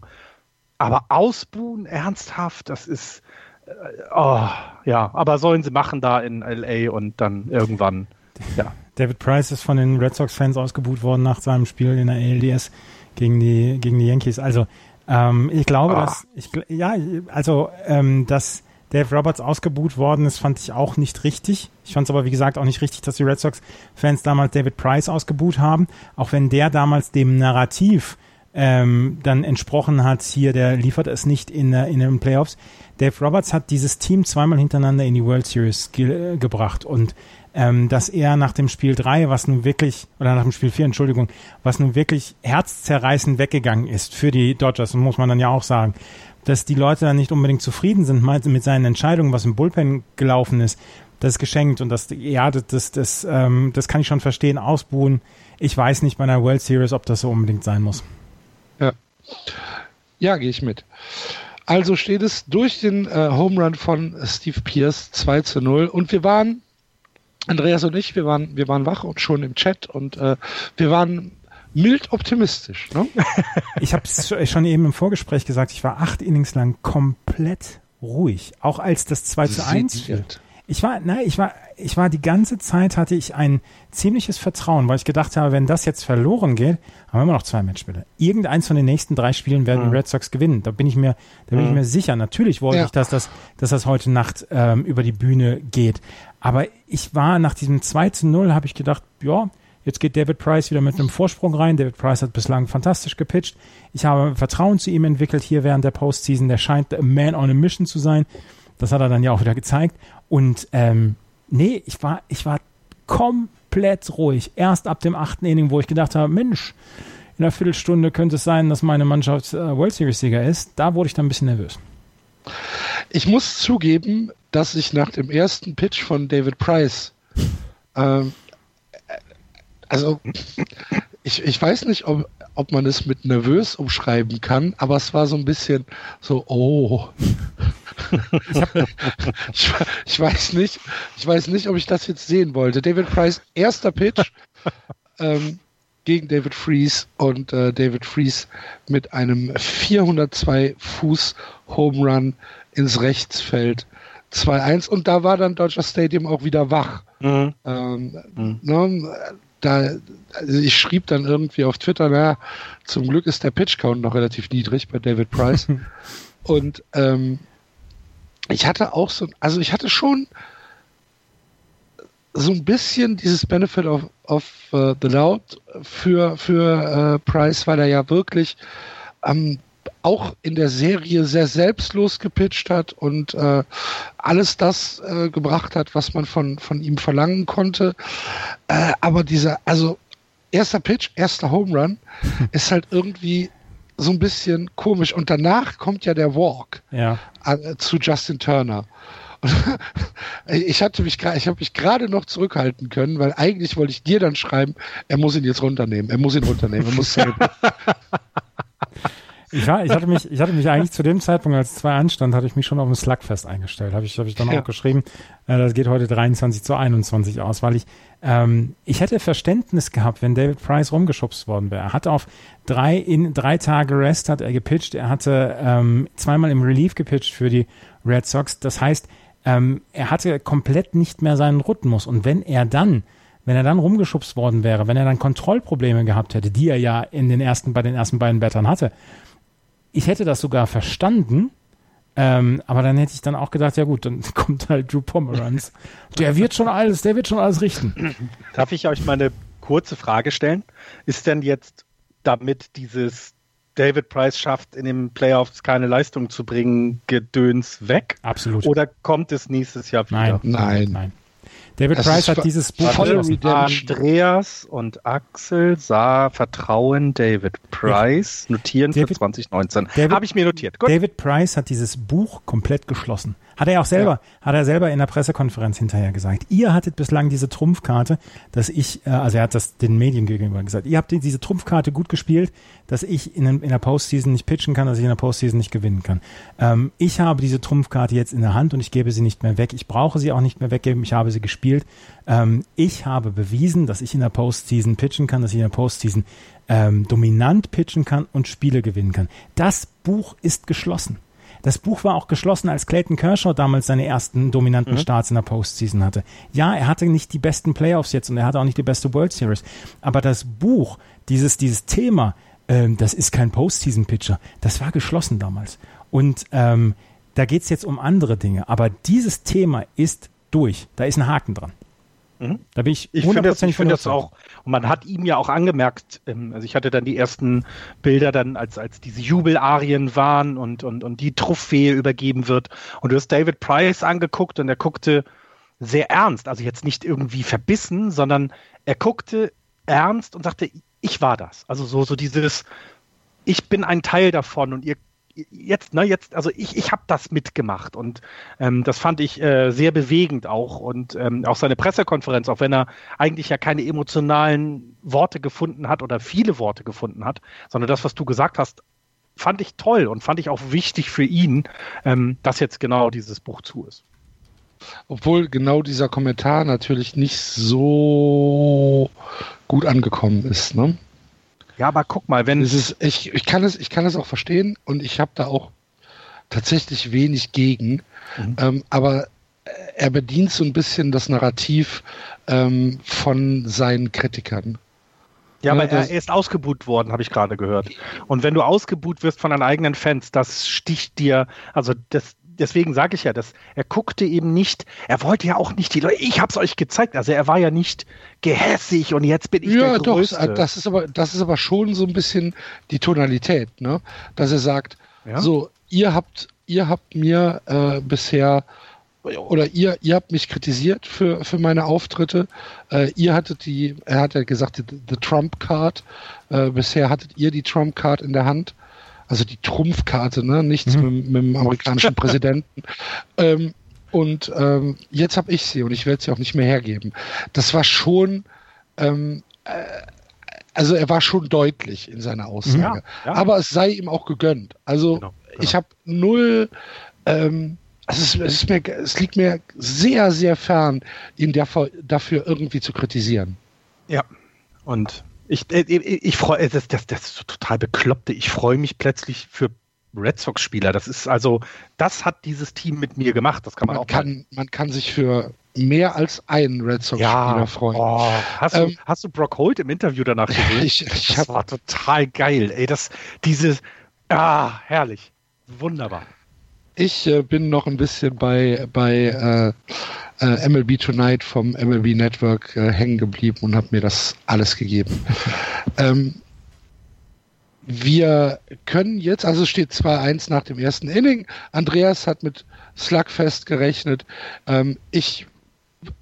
Aber ausbuhen, ernsthaft, das ist, oh, ja. Aber sollen sie machen da in LA und dann irgendwann, ja. David Price ist von den Red Sox-Fans ausgebuht worden nach seinem Spiel in der ALDS gegen die, gegen die Yankees. Also ähm, ich glaube, ah. dass ich ja, also ähm, dass Dave Roberts ausgebuht worden ist, fand ich auch nicht richtig. Ich fand es aber, wie gesagt, auch nicht richtig, dass die Red Sox-Fans damals David Price ausgebuht haben, auch wenn der damals dem Narrativ ähm, dann entsprochen hat, hier, der liefert es nicht in, in den Playoffs. Dave Roberts hat dieses Team zweimal hintereinander in die World Series ge gebracht und ähm, dass er nach dem Spiel 3, was nun wirklich, oder nach dem Spiel 4, Entschuldigung, was nun wirklich herzzerreißend weggegangen ist für die Dodgers, muss man dann ja auch sagen, dass die Leute dann nicht unbedingt zufrieden sind mit seinen Entscheidungen, was im Bullpen gelaufen ist, das ist geschenkt und das, ja, das, das, das, ähm, das kann ich schon verstehen, ausbuhen. Ich weiß nicht bei einer World Series, ob das so unbedingt sein muss. Ja, ja gehe ich mit. Also steht es durch den äh, Home Run von Steve Pierce 2 zu 0 und wir waren Andreas und ich, wir waren, wir waren wach und schon im Chat und äh, wir waren mild optimistisch. Ne? ich habe es schon eben im Vorgespräch gesagt, ich war acht Innings lang komplett ruhig, auch als das 2 zu 1 fiel. Ich war, nein, ich war, ich war die ganze Zeit hatte ich ein ziemliches Vertrauen, weil ich gedacht habe, wenn das jetzt verloren geht, haben wir immer noch zwei Matchspiele. Irgendeins von den nächsten drei Spielen werden mhm. die Red Sox gewinnen. Da bin ich mir, da bin mhm. ich mir sicher. Natürlich wollte ja. ich, dass das, dass das heute Nacht ähm, über die Bühne geht. Aber ich war nach diesem 2 zu 0, habe ich gedacht, ja, jetzt geht David Price wieder mit einem Vorsprung rein. David Price hat bislang fantastisch gepitcht. Ich habe Vertrauen zu ihm entwickelt hier während der Postseason. Der scheint a man on a mission zu sein. Das hat er dann ja auch wieder gezeigt. Und ähm, nee, ich war, ich war komplett ruhig. Erst ab dem achten Inning, wo ich gedacht habe, Mensch, in einer Viertelstunde könnte es sein, dass meine Mannschaft äh, World Series-Sieger ist. Da wurde ich dann ein bisschen nervös. Ich muss zugeben, dass ich nach dem ersten Pitch von David Price, ähm, also ich, ich weiß nicht, ob, ob man es mit nervös umschreiben kann, aber es war so ein bisschen so, oh. ich, ich, weiß nicht, ich weiß nicht, ob ich das jetzt sehen wollte. David Price, erster Pitch ähm, gegen David Fries und äh, David Fries mit einem 402 Fuß Home Run ins Rechtsfeld 2-1 und da war dann Deutscher Stadium auch wieder wach. Mhm. Ähm, mhm. Ne, da, also ich schrieb dann irgendwie auf Twitter, naja, zum Glück ist der Pitch-Count noch relativ niedrig bei David Price. und ähm, ich hatte auch so, also ich hatte schon so ein bisschen dieses Benefit of, of uh, the Doubt für, für uh, Price, weil er ja wirklich ähm, auch in der Serie sehr selbstlos gepitcht hat und äh, alles das äh, gebracht hat, was man von, von ihm verlangen konnte. Äh, aber dieser, also erster Pitch, erster Home Run ist halt irgendwie so ein bisschen komisch. Und danach kommt ja der Walk ja. Äh, zu Justin Turner. Ich hatte mich gerade, ich habe mich gerade noch zurückhalten können, weil eigentlich wollte ich dir dann schreiben, er muss ihn jetzt runternehmen, er muss ihn runternehmen, er muss Ich, war, ich, hatte mich, ich hatte mich eigentlich zu dem Zeitpunkt, als zwei anstand, hatte ich mich schon auf ein Slugfest eingestellt. Habe ich, hab ich dann ja. auch geschrieben, äh, das geht heute 23 zu 21 aus, weil ich, ähm, ich hätte Verständnis gehabt, wenn David Price rumgeschubst worden wäre. Er hatte auf drei, in drei Tage Rest hat er gepitcht. Er hatte ähm, zweimal im Relief gepitcht für die Red Sox. Das heißt, ähm, er hatte komplett nicht mehr seinen Rhythmus. Und wenn er dann wenn er dann rumgeschubst worden wäre, wenn er dann Kontrollprobleme gehabt hätte, die er ja in den ersten, bei den ersten beiden Battern hatte, ich hätte das sogar verstanden, ähm, aber dann hätte ich dann auch gedacht, ja gut, dann kommt halt Drew Pomeranz. Der wird schon alles, der wird schon alles richten. Darf ich euch mal eine kurze Frage stellen? Ist denn jetzt damit dieses David Price schafft, in den Playoffs keine Leistung zu bringen, Gedöns weg? Absolut. Oder kommt es nächstes Jahr wieder? Nein, nein. nein. David Price hat dieses Buch voll Andreas und Axel sah Vertrauen David Price notieren David, für 2019. Habe ich mir notiert. Gut. David Price hat dieses Buch komplett geschlossen. Hat er auch selber, ja. hat er selber in der Pressekonferenz hinterher gesagt. Ihr hattet bislang diese Trumpfkarte, dass ich, äh, also er hat das den Medien gegenüber gesagt, ihr habt diese Trumpfkarte gut gespielt, dass ich in, in der Postseason nicht pitchen kann, dass ich in der Postseason nicht gewinnen kann. Ähm, ich habe diese Trumpfkarte jetzt in der Hand und ich gebe sie nicht mehr weg. Ich brauche sie auch nicht mehr weggeben. Ich habe sie gespielt. Ähm, ich habe bewiesen, dass ich in der Postseason pitchen kann, dass ich in der Postseason ähm, dominant pitchen kann und Spiele gewinnen kann. Das Buch ist geschlossen. Das Buch war auch geschlossen, als Clayton Kershaw damals seine ersten dominanten mhm. Starts in der Postseason hatte. Ja, er hatte nicht die besten Playoffs jetzt und er hatte auch nicht die beste World Series. Aber das Buch, dieses, dieses Thema, ähm, das ist kein Postseason-Pitcher, das war geschlossen damals. Und ähm, da geht's jetzt um andere Dinge. Aber dieses Thema ist durch. Da ist ein Haken dran. Mhm. Da bin ich, ich finde das, ich find das auch. Und man hat ihm ja auch angemerkt, ähm, also ich hatte dann die ersten Bilder dann, als, als diese Jubelarien waren und, und, und die Trophäe übergeben wird. Und du hast David Price angeguckt und er guckte sehr ernst, also jetzt nicht irgendwie verbissen, sondern er guckte ernst und sagte, ich war das. Also so, so dieses, ich bin ein Teil davon und ihr jetzt, ne, jetzt, also ich, ich habe das mitgemacht und ähm, das fand ich äh, sehr bewegend auch und ähm, auch seine Pressekonferenz, auch wenn er eigentlich ja keine emotionalen Worte gefunden hat oder viele Worte gefunden hat, sondern das, was du gesagt hast, fand ich toll und fand ich auch wichtig für ihn, ähm, dass jetzt genau dieses Buch zu ist. Obwohl genau dieser Kommentar natürlich nicht so gut angekommen ist, ne? Ja, aber guck mal, wenn. Es ist, ich, ich, kann es, ich kann es auch verstehen und ich habe da auch tatsächlich wenig gegen. Mhm. Ähm, aber er bedient so ein bisschen das Narrativ ähm, von seinen Kritikern. Ja, aber er, er ist ausgebuht worden, habe ich gerade gehört. Und wenn du ausgebuht wirst von deinen eigenen Fans, das sticht dir, also das, deswegen sage ich ja, dass er guckte eben nicht, er wollte ja auch nicht die Leute, ich habe es euch gezeigt, also er war ja nicht gehässig und jetzt bin ich ja, der Größte. Doch, das ist aber das ist aber schon so ein bisschen die Tonalität, ne? Dass er sagt, ja? so ihr habt ihr habt mir äh, bisher oder ihr, ihr habt mich kritisiert für, für meine Auftritte. Äh, ihr hattet die, er hat ja gesagt, die, the Trump Card. Äh, bisher hattet ihr die Trump Card in der Hand. Also die Trumpfkarte, ne? Nichts mhm. mit, mit, dem amerikanischen Präsidenten. Ähm, und ähm, jetzt habe ich sie und ich werde sie auch nicht mehr hergeben. Das war schon, ähm, äh, also er war schon deutlich in seiner Aussage. Ja, ja. Aber es sei ihm auch gegönnt. Also genau, genau. ich habe null, ähm, also es, es, ist mir, es liegt mir sehr, sehr fern, ihn dafür, dafür irgendwie zu kritisieren. Ja, und ich, ich, ich freue, das, das, das ist so total bekloppte. Ich freue mich plötzlich für Red Sox-Spieler. Das ist also, das hat dieses Team mit mir gemacht. Das kann man, man auch. Kann, man kann sich für mehr als einen Red Sox-Spieler ja, freuen. Oh, hast, ähm, du, hast du Brock Holt im Interview danach gesehen? ich, ich das war total geil. Ey, das, dieses, ah, herrlich. Wunderbar. Ich äh, bin noch ein bisschen bei, bei äh, äh, MLB Tonight vom MLB Network äh, hängen geblieben und habe mir das alles gegeben. ähm, wir können jetzt, also es steht 2-1 nach dem ersten Inning. Andreas hat mit Slugfest gerechnet. Ähm, ich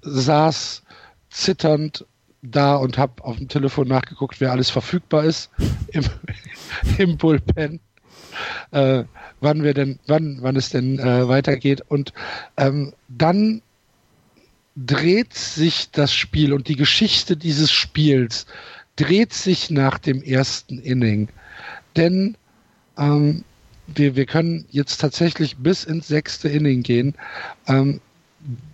saß zitternd da und habe auf dem Telefon nachgeguckt, wer alles verfügbar ist im, im Bullpen. Äh, wann wir denn, wann, wann es denn äh, weitergeht. Und ähm, dann dreht sich das Spiel und die Geschichte dieses Spiels dreht sich nach dem ersten Inning. Denn ähm, wir, wir können jetzt tatsächlich bis ins sechste Inning gehen. Ähm,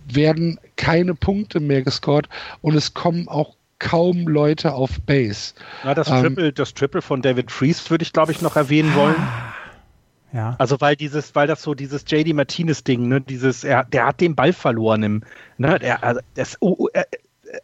werden keine Punkte mehr gescored und es kommen auch kaum Leute auf Base. Na, das, ähm, Triple, das Triple von David Freeze würde ich, glaube ich, noch erwähnen wollen. Ja. Also weil dieses, weil das so dieses JD Martinez Ding, ne, dieses, er, der hat den Ball verloren im, ne, der, also das, oh, oh, äh,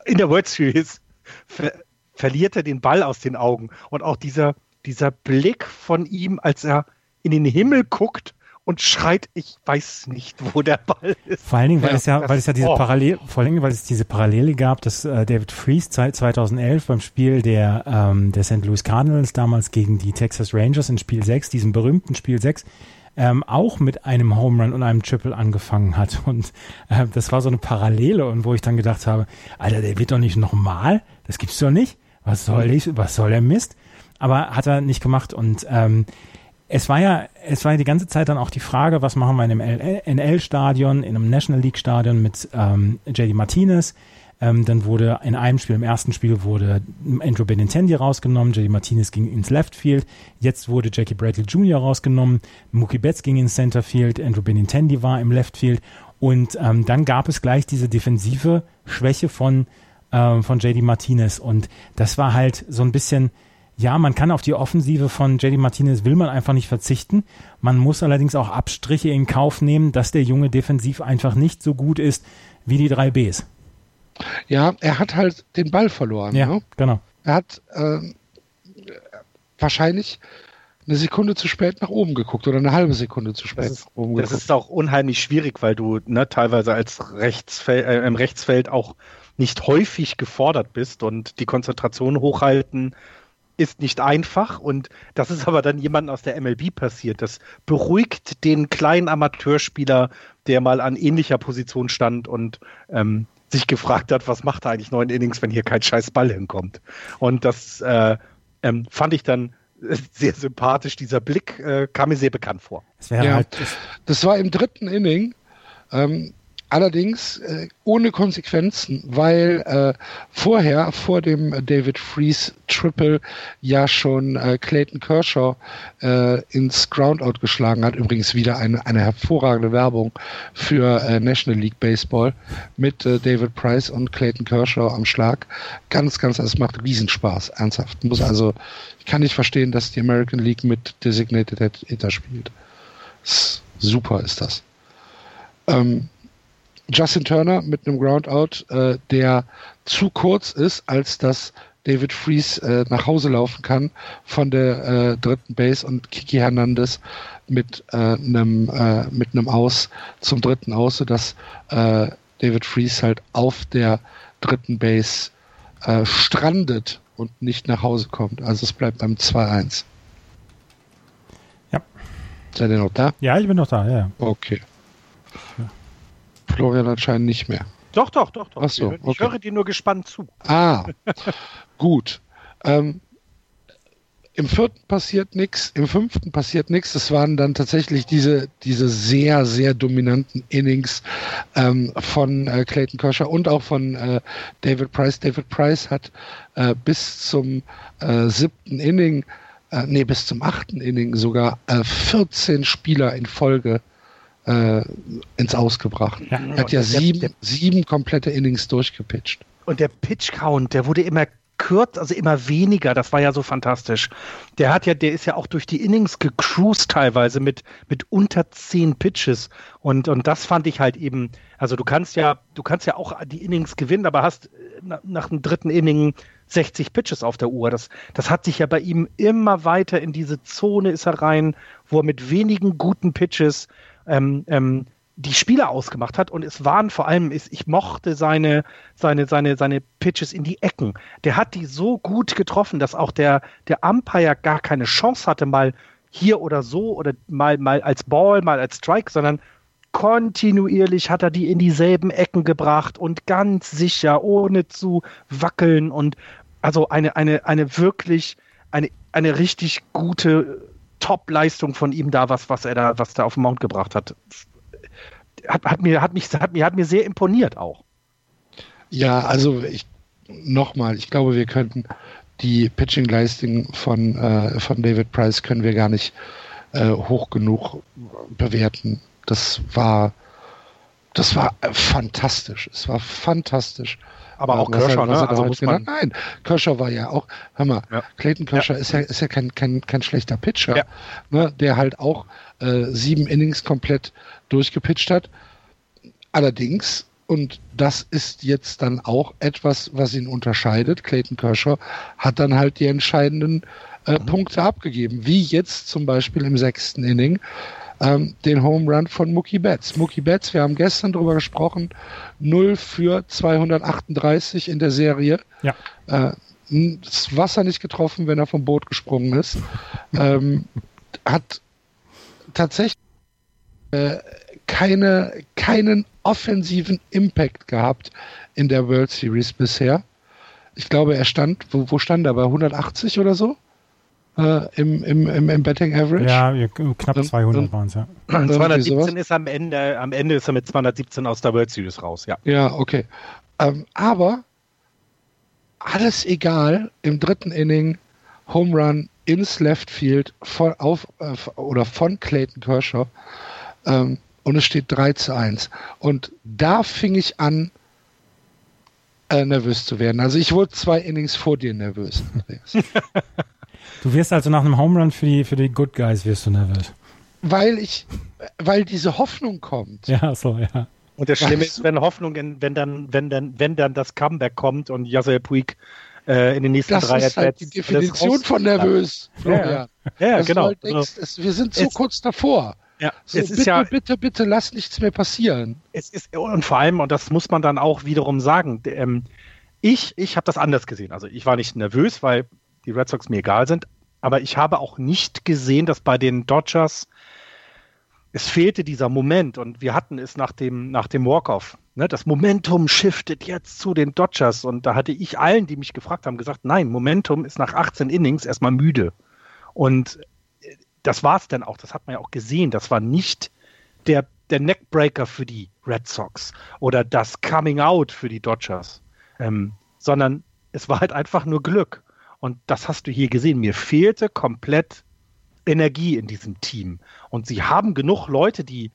in der World Series ver, verliert er den Ball aus den Augen und auch dieser, dieser Blick von ihm, als er in den Himmel guckt und schreit, ich weiß nicht, wo der Ball ist. Vor allen Dingen, weil ja, es ja, weil es ja diese oh. Parallel, vor allen Dingen, weil es diese Parallele gab, dass äh, David Freeze 2011 beim Spiel der, ähm, der St. Louis Cardinals damals gegen die Texas Rangers in Spiel 6, diesem berühmten Spiel 6, ähm, auch mit einem Home Run und einem Triple angefangen hat. Und äh, das war so eine Parallele und wo ich dann gedacht habe, Alter, der wird doch nicht nochmal, das gibt's doch nicht. Was soll ich, was soll der Mist? Aber hat er nicht gemacht und ähm, es war ja, es war ja die ganze Zeit dann auch die Frage, was machen wir in einem NL-Stadion, in einem National League-Stadion mit ähm, JD Martinez. Ähm, dann wurde in einem Spiel, im ersten Spiel wurde Andrew Benintendi rausgenommen, JD Martinez ging ins Left Field, jetzt wurde Jackie Bradley Jr. rausgenommen, Mookie Betts ging ins Center Field, Andrew Benintendi war im Left Field und ähm, dann gab es gleich diese defensive Schwäche von, ähm, von JD Martinez und das war halt so ein bisschen, ja, man kann auf die Offensive von JD Martinez will man einfach nicht verzichten. Man muss allerdings auch Abstriche in Kauf nehmen, dass der Junge defensiv einfach nicht so gut ist wie die drei Bs. Ja, er hat halt den Ball verloren. Ja, ne? genau. Er hat äh, wahrscheinlich eine Sekunde zu spät nach oben geguckt oder eine halbe Sekunde zu spät das ist, nach oben geguckt. Das ist auch unheimlich schwierig, weil du ne, teilweise als Rechtsfeld, äh, im Rechtsfeld auch nicht häufig gefordert bist und die Konzentration hochhalten ist nicht einfach und das ist aber dann jemand aus der MLB passiert. Das beruhigt den kleinen Amateurspieler, der mal an ähnlicher Position stand und ähm, sich gefragt hat, was macht er eigentlich neun Innings, wenn hier kein scheiß Ball hinkommt. Und das äh, ähm, fand ich dann sehr sympathisch. Dieser Blick äh, kam mir sehr bekannt vor. Das, ja, halt das war im dritten Inning. Ähm, Allerdings äh, ohne Konsequenzen, weil äh, vorher, vor dem David Freeze Triple, ja schon äh, Clayton Kershaw äh, ins Groundout geschlagen hat. Übrigens wieder eine, eine hervorragende Werbung für äh, National League Baseball mit äh, David Price und Clayton Kershaw am Schlag. Ganz, ganz, es macht Riesenspaß, ernsthaft. Muss also, ich kann nicht verstehen, dass die American League mit Designated Hitter spielt. Super ist das. Ähm, Justin Turner mit einem Groundout, äh, der zu kurz ist, als dass David Freeze äh, nach Hause laufen kann von der äh, dritten Base und Kiki Hernandez mit äh, einem äh, mit einem Aus zum dritten Aus, sodass äh, David Freeze halt auf der dritten Base äh, strandet und nicht nach Hause kommt. Also es bleibt beim 2-1. Ja. Seid ihr noch da? Ja, ich bin noch da, ja. Okay. Florian anscheinend nicht mehr. Doch, doch, doch, doch. Ach so, ich okay. höre dir nur gespannt zu. Ah, gut. Ähm, Im vierten passiert nichts, im fünften passiert nichts. Es waren dann tatsächlich diese, diese sehr, sehr dominanten Innings ähm, von äh, Clayton Kershaw und auch von äh, David Price. David Price hat äh, bis zum äh, siebten Inning, äh, nee, bis zum achten Inning sogar äh, 14 Spieler in Folge äh, ins Ausgebracht. Ja. Er hat ja Der- sieben, der- sieben komplette Innings durchgepitcht. Und der Pitch Count, der wurde immer kürz, also immer weniger. Das war ja so fantastisch. Der hat ja, der ist ja auch durch die Innings gecruised teilweise mit, mit unter zehn Pitches. Und, und das fand ich halt eben, also du kannst ja, du kannst ja auch die Innings gewinnen, aber hast äh, na, nach dem dritten Inning 60 Pitches auf der Uhr. Das, das hat sich ja bei ihm immer weiter in diese Zone ist er rein, wo er mit wenigen guten Pitches ähm, ähm, die Spieler ausgemacht hat und es waren vor allem, ist, ich mochte seine, seine, seine, seine Pitches in die Ecken. Der hat die so gut getroffen, dass auch der, der Umpire gar keine Chance hatte, mal hier oder so oder mal, mal als Ball, mal als Strike, sondern kontinuierlich hat er die in dieselben Ecken gebracht und ganz sicher, ohne zu wackeln und also eine, eine, eine wirklich, eine, eine richtig gute Top-Leistung von ihm da, was, was er da, was da auf den Mount gebracht hat. Hat, hat mir, hat mich, hat mir, hat mir sehr imponiert auch. Ja, also ich nochmal, ich glaube, wir könnten die Pitching-Leistung von, äh, von David Price können wir gar nicht äh, hoch genug bewerten. Das war das war fantastisch. Es war fantastisch. Aber auch Was er- Kershaw, was er ne? Also muss man, Nein, Kershaw war ja auch, hör mal, Ja. Clayton Kershaw ist ja, ist ja kein, kein, kein schlechter Pitcher, Ja. ne, der halt auch äh, sieben Innings komplett durchgepitcht hat. Allerdings, und das ist jetzt dann auch etwas, was ihn unterscheidet, Clayton Kershaw hat dann halt die entscheidenden äh, Punkte abgegeben, wie jetzt zum Beispiel im sechsten Inning ähm, den Home Run von Mookie Betts. Mookie Betts, wir haben gestern drüber gesprochen, 0 für 238 in der Serie. Ja. Äh, das Wasser nicht getroffen, wenn er vom Boot gesprungen ist. ähm, hat tatsächlich äh, keine, keinen offensiven Impact gehabt in der World Series bisher. Ich glaube, er stand, wo, wo stand er? Bei 180 oder so? Äh, im, im, im, Im Betting Average? Ja, knapp Und- 200 und- waren es, ja. Irgendwie 217 sowas. ist am Ende, am Ende ist er mit 217 aus der World Series raus, ja. Ja, okay. Ähm, aber alles egal, im dritten Inning Home Run ins Left Field von, auf, äh, oder von Clayton Kershaw ähm, und es steht 3 zu 1. Und da fing ich an, äh, nervös zu werden. Also ich wurde zwei Innings vor dir nervös, Andreas. Du wirst also nach einem Home Run für die, für die Good Guys wirst du nervös. weil ich, weil diese Hoffnung kommt. Ja, so, ja. Und das Schlimme ist, wenn Hoffnung, wenn dann, wenn dann, wenn dann das Comeback kommt und Yasser Puig äh, in den nächsten Das drei ist halt die Definition von nervös, Ja. Ja, Dass du genau. halt denkst, es, wir sind so Es- kurz davor. ja, So, es ist bitte, ja, bitte, bitte, lass nichts mehr passieren. es ist und vor allem und das muss man dann auch wiederum sagen. Ähm, ich, ich habe das anders gesehen. Also ich war nicht nervös, weil die Red Sox mir egal sind. Aber ich habe auch nicht gesehen, dass bei den Dodgers es fehlte dieser Moment und wir hatten es nach dem, nach dem Walk-Off. Ne, das Momentum shiftet jetzt zu den Dodgers und da hatte ich allen, die mich gefragt haben, gesagt, nein, Momentum ist nach 18 Innings erstmal müde. Und äh, das war es dann auch, das hat man ja auch gesehen, das war nicht der, der Neckbreaker für die Red Sox oder das Coming Out für die Dodgers, ähm, sondern es war halt einfach nur Glück. Und das hast du hier gesehen. Mir fehlte komplett Energie in diesem Team. Und sie haben genug Leute, die,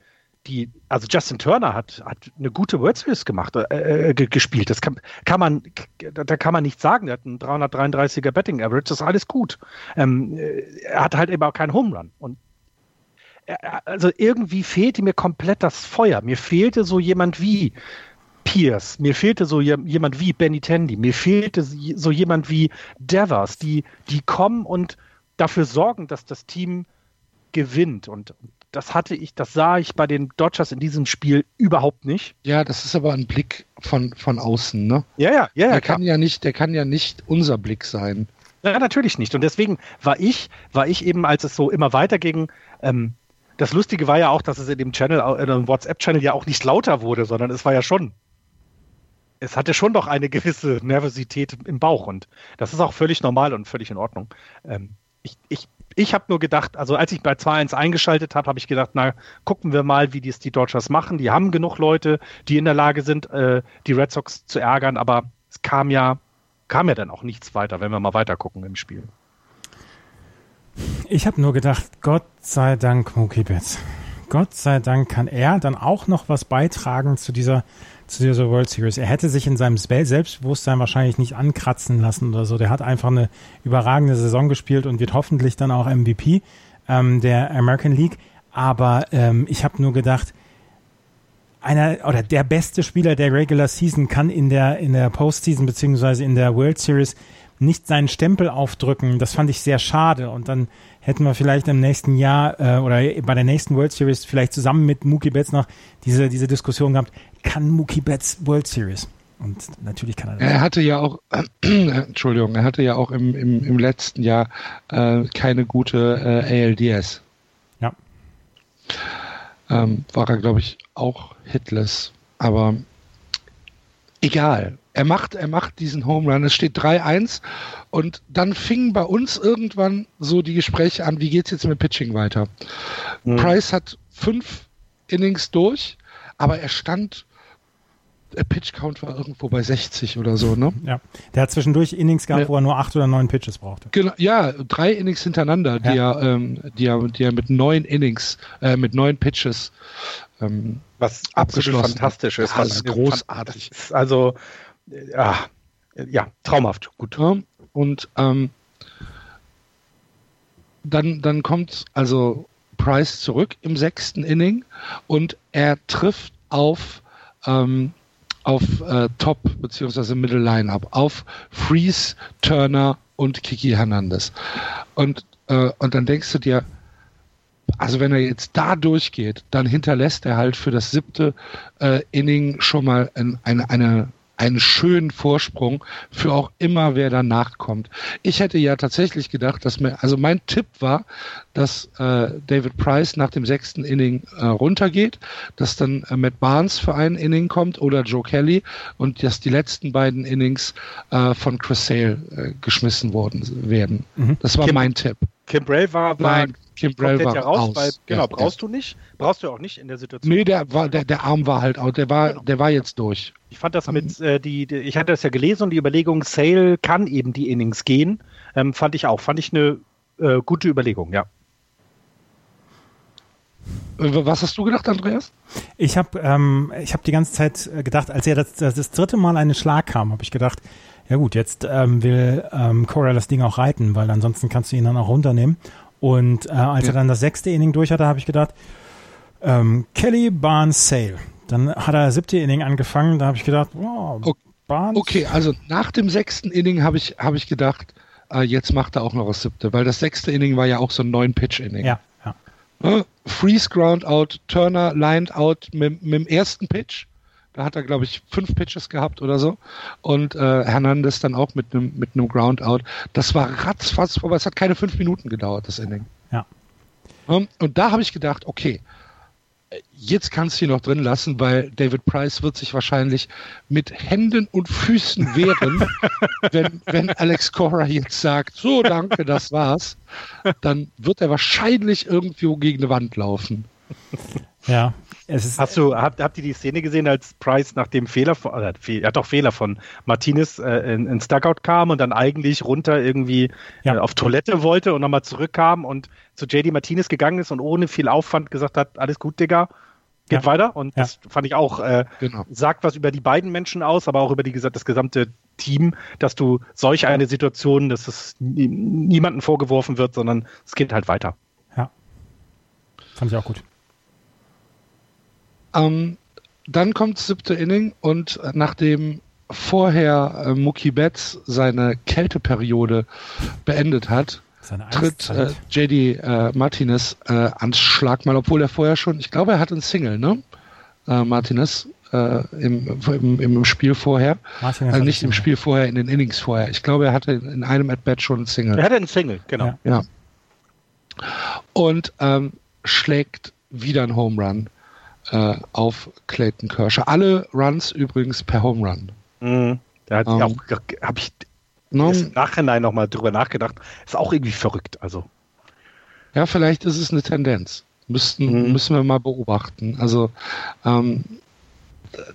die, also Justin Turner hat, hat eine gute World Series gemacht, äh, äh, ge- gespielt. Das kann, kann man, da kann man nichts sagen. Er hat einen 333er Betting Average, das ist alles gut. Ähm, äh, er hat halt eben auch keinen Home Run. Und er- also irgendwie fehlte mir komplett das Feuer. Mir fehlte so jemand wie Pierce, mir fehlte so je- jemand wie Benny Tandy, mir fehlte so jemand wie Devers, die, die kommen und dafür sorgen, dass das Team gewinnt. Und das hatte ich, das sah ich bei den Dodgers in diesem Spiel überhaupt nicht. Ja, das ist aber ein Blick von, von außen, ne? Ja, ja, ja, Der kann ja nicht, der kann ja nicht unser Blick sein. Ja, natürlich nicht. Und deswegen war ich, war ich eben, als es so immer weiter ging, ähm, das Lustige war ja auch, dass es in dem Channel, in dem WhatsApp-Channel ja auch nicht lauter wurde, sondern es war ja schon, es hatte schon doch eine gewisse Nervosität im Bauch und das ist auch völlig normal und völlig in Ordnung. Ähm, ich ich, ich habe nur gedacht, also als ich bei 2-1 eingeschaltet habe, habe ich gedacht, na, gucken wir mal, wie dies die Dodgers machen. Die haben genug Leute, die in der Lage sind, äh, die Red Sox zu ärgern, aber es kam ja, kam ja dann auch nichts weiter, wenn wir mal weiter gucken im Spiel. Ich habe nur gedacht, Gott sei Dank Mookie Betts. Gott sei Dank kann er dann auch noch was beitragen zu dieser, zu dieser World Series. Er hätte sich in seinem Selbstbewusstsein wahrscheinlich nicht ankratzen lassen oder so. Der hat einfach eine überragende Saison gespielt und wird hoffentlich dann auch MVP ähm, der American League. Aber ähm, ich habe nur gedacht, einer oder der beste Spieler der Regular Season kann in der in der Postseason beziehungsweise in der World Series nicht seinen Stempel aufdrücken. Das fand ich sehr schade. Und dann hätten wir vielleicht im nächsten Jahr äh, oder bei der nächsten World Series vielleicht zusammen mit Mookie Betts noch diese, diese Diskussion gehabt, kann Mookie Betts World Series? Und natürlich kann er das. Er hatte ja auch, äh, Entschuldigung, er hatte ja auch im, im, im letzten Jahr äh, keine gute äh, ALDS. Ja. Ähm, war er, glaube ich, auch hitless. Aber egal. Er macht, er macht diesen Home Run. Es steht 3-1 und dann fingen bei uns irgendwann so die Gespräche an, wie geht's jetzt mit Pitching weiter? Mhm. Price hat fünf Innings durch, aber er stand Pitch Count war irgendwo bei 60 oder so, ne? Ja. Der hat zwischendurch Innings gehabt, ja. wo er nur acht oder neun Pitches brauchte. Genau, ja, drei Innings hintereinander, die ja. er, ähm, die er, die er mit neun Innings, äh, mit neun Pitches ähm, was absolut fantastisch ist. Ja, das ist großartig. Also ja, ja, traumhaft, gut. Ja, und ähm, dann, dann kommt also Price zurück im sechsten Inning und er trifft auf, ähm, auf äh, Top bzw. Middle Lineup, auf Freeze, Turner und Kiki Hernandez. Und, äh, und dann denkst du dir, also wenn er jetzt da durchgeht, dann hinterlässt er halt für das siebte äh, Inning schon mal ein, eine, eine einen schönen Vorsprung für auch immer, wer danach kommt. Ich hätte ja tatsächlich gedacht, dass mir, also mein Tipp war, dass äh, David Price nach dem sechsten Inning äh, runtergeht, dass dann äh, Matt Barnes für ein Inning kommt oder Joe Kelly und dass die letzten beiden Innings äh, von Chris Sale äh, geschmissen worden werden. Mhm. Das war Kim, mein Tipp. Kim Bray war, war Nein, Kim Brell war ja raus, weil, genau, ja, brauchst ja. du nicht, brauchst du auch nicht in der Situation. Nee, der war, der, der Arm war halt, der war, genau. der war jetzt durch. Ich fand das mit, äh, die, die, ich hatte das ja gelesen und die Überlegung, Sale kann eben die Innings gehen, ähm, fand ich auch, fand ich eine äh, gute Überlegung, ja. Äh, was hast du gedacht, Andreas? Ich habe ähm, ich hab die ganze Zeit äh, gedacht, als er das, das dritte Mal einen Schlag kam, habe ich gedacht, ja gut, jetzt ähm, will ähm, Cora das Ding auch reiten, weil ansonsten kannst du ihn dann auch runternehmen. Und äh, als ja. er dann das sechste Inning durch hatte, habe ich gedacht, ähm, Kelly Barnes Sale. Dann hat er das siebte Inning angefangen, da habe ich gedacht, wow, okay. Barnes. Okay, also nach dem sechsten Inning habe ich, hab ich gedacht, äh, jetzt macht er auch noch das siebte, weil das sechste Inning war ja auch so ein neun Pitch-Inning. Ja, ja. Äh, Freeze Ground Out, Turner lined out mit, mit dem ersten Pitch da hat er, glaube ich, fünf Pitches gehabt oder so. Und äh, Hernandez dann auch mit einem mit einem Groundout. Das war ratzfatz vorbei. Es hat keine fünf Minuten gedauert, das Inning. Ja. Um, und da habe ich gedacht, okay, jetzt kannst du ihn noch drin lassen, weil David Price wird sich wahrscheinlich mit Händen und Füßen wehren, wenn, wenn Alex Cora jetzt sagt, so danke, das war's, dann wird er wahrscheinlich irgendwo gegen eine Wand laufen. Ja, Hast du, habt, habt ihr die Szene gesehen, als Price nach dem Fehler von, äh, ja doch Fehler von Martinez äh, in, ins Dugout kam und dann eigentlich runter irgendwie ja. äh, auf Toilette wollte und nochmal zurückkam und zu JD Martinez gegangen ist und ohne viel Aufwand gesagt hat, alles gut, Digga, geht ja. weiter. Und ja. das fand ich auch, äh, genau. sagt was über die beiden Menschen aus, aber auch über die, das gesamte Team, dass du solch eine Situation, dass es niemandem vorgeworfen wird, sondern es geht halt weiter. Ja. Fand ich auch gut. Ähm, dann kommt das siebte Inning und nachdem vorher äh, Mookie Betts seine Kälteperiode beendet hat, tritt äh, JD äh, Martinez äh, ans Schlag mal, obwohl er vorher schon, ich glaube, er hat einen Single, ne? Äh, Martinez äh, im, im, im, Spiel vorher. Also nicht im Spiel vorher, in den Innings vorher. Ich glaube, er hatte in einem At-Bat schon einen Single. Er hatte einen Single, genau. Ja. ja. Und ähm, schlägt wieder ein Home Run äh, auf Clayton Kershaw. Alle Runs übrigens per Home Run. Mhm. Da hat auch, habe ich no, im Nachhinein nochmal drüber nachgedacht. Ist auch irgendwie verrückt. Also. Ja, vielleicht ist es eine Tendenz. Müssten, mhm. Müssen wir mal beobachten. Also ähm,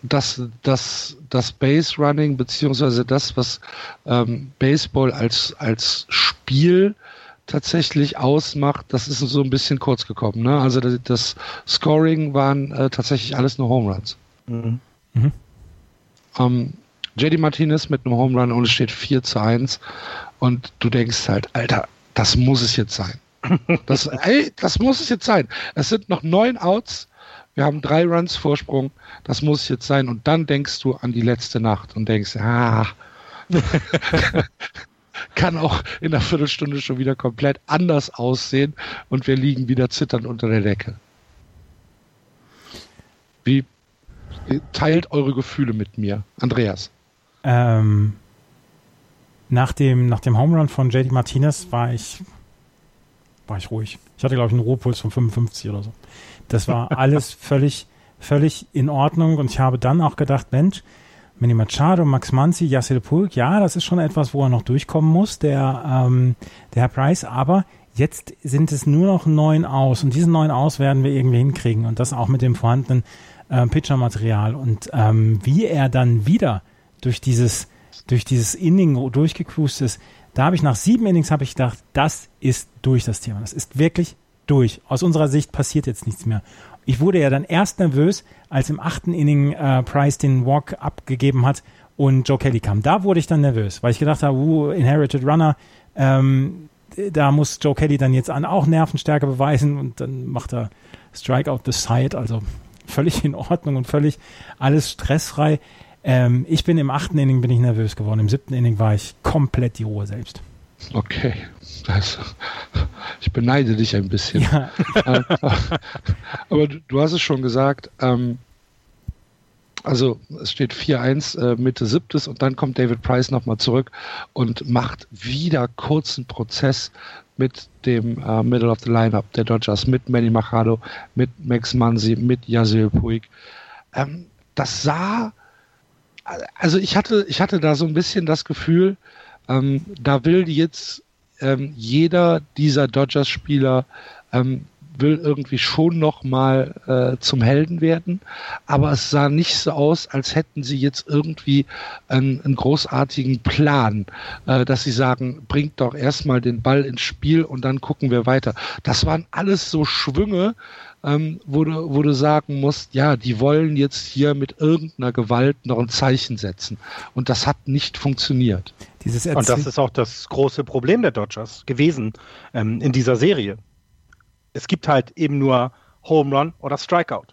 das, das, das Base Running, beziehungsweise das, was ähm, Baseball als, als Spiel tatsächlich ausmacht, das ist so ein bisschen kurz gekommen. Ne? Also das, das Scoring waren äh, tatsächlich alles nur Home Runs. Mhm. Mhm. Ähm, JD Martinez mit einem Home Run und es steht 4 zu 1 und du denkst halt, Alter, das muss es jetzt sein. Das, ey, das muss es jetzt sein. Es sind noch neun Outs. Wir haben drei Runs Vorsprung. Das muss es jetzt sein. Und dann denkst du an die letzte Nacht und denkst, ah, kann auch in einer Viertelstunde schon wieder komplett anders aussehen und wir liegen wieder zitternd unter der Decke. Wie teilt eure Gefühle mit mir, Andreas? Ähm, nach dem, nach dem Home Run von JD Martinez war ich, war ich ruhig. Ich hatte, glaube ich, einen Ruhepuls von 55 oder so. Das war alles völlig, völlig in Ordnung und ich habe dann auch gedacht, Mensch, Manny Machado, Max Manzi, Yassil Pulk, ja, das ist schon etwas, wo er noch durchkommen muss, der, ähm, der Herr Price, aber jetzt sind es nur noch neun aus und diesen neun aus werden wir irgendwie hinkriegen und das auch mit dem vorhandenen äh, Pitcher-Material und ähm, wie er dann wieder durch dieses, durch dieses Inning durchgecruised ist, da habe ich nach sieben Innings habe ich gedacht, das ist durch das Thema. Das ist wirklich durch. Aus unserer Sicht passiert jetzt nichts mehr. Ich wurde ja dann erst nervös, als im achten Inning äh, Price den Walk abgegeben hat und Joe Kelly kam. Da wurde ich dann nervös, weil ich gedacht habe, uh, Inherited Runner, ähm, da muss Joe Kelly dann jetzt an auch Nervenstärke beweisen und dann macht er Strikeout the side, also völlig in Ordnung und völlig alles stressfrei. Ähm, ich bin im achten Inning bin ich nervös geworden, im siebten Inning war ich komplett die Ruhe selbst. Okay. Also, ich beneide dich ein bisschen. Ja. Aber du hast es schon gesagt, ähm, also es steht 4-1 äh, Mitte siebtes und dann kommt David Price nochmal zurück und macht wieder kurzen Prozess mit dem äh, Middle of the Lineup der Dodgers, mit Manny Machado, mit Max Mansi, mit Yasiel Puig. Ähm, das sah, also ich hatte, ich hatte da so ein bisschen das Gefühl, ähm, da will jetzt ähm, jeder dieser Dodgers-Spieler ähm, will irgendwie schon noch mal äh, zum Helden werden, aber es sah nicht so aus, als hätten sie jetzt irgendwie einen, einen großartigen Plan, äh, dass sie sagen, bringt doch erstmal den Ball ins Spiel und dann gucken wir weiter. Das waren alles so Schwünge, ähm, wo, du, wo du sagen musst, ja, die wollen jetzt hier mit irgendeiner Gewalt noch ein Zeichen setzen. Und das hat nicht funktioniert. Dieses und das ist auch das große Problem der Dodgers gewesen ähm, in dieser Serie. Es gibt halt eben nur Home Run oder Strikeout.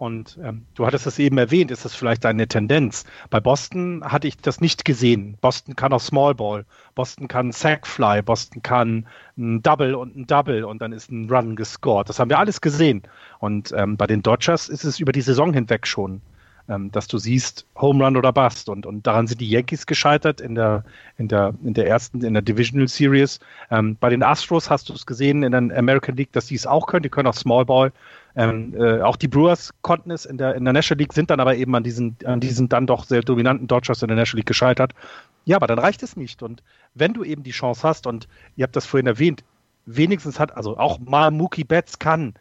Und ähm, du hattest es eben erwähnt, ist das vielleicht eine Tendenz. Bei Boston hatte ich das nicht gesehen. Boston kann auch Small Ball, Boston kann Sackfly, Boston kann ein Double und ein Double und dann ist ein Run gescored. Das haben wir alles gesehen. Und ähm, bei den Dodgers ist es über die Saison hinweg schon ähm, dass du siehst, Home Run oder Bust. Und, und daran sind die Yankees gescheitert in der, in der, in der ersten, in der Divisional Series. Ähm, bei den Astros hast du es gesehen in der American League, dass die es auch können. Die können auch Small Ball. Ähm, äh, auch die Brewers konnten es in der, in der National League, sind dann aber eben an diesen, an diesen dann doch sehr dominanten Dodgers in der National League gescheitert. Ja, aber dann reicht es nicht. Und wenn du eben die Chance hast, und ihr habt das vorhin erwähnt, wenigstens hat, also auch mal Mookie Betts kann,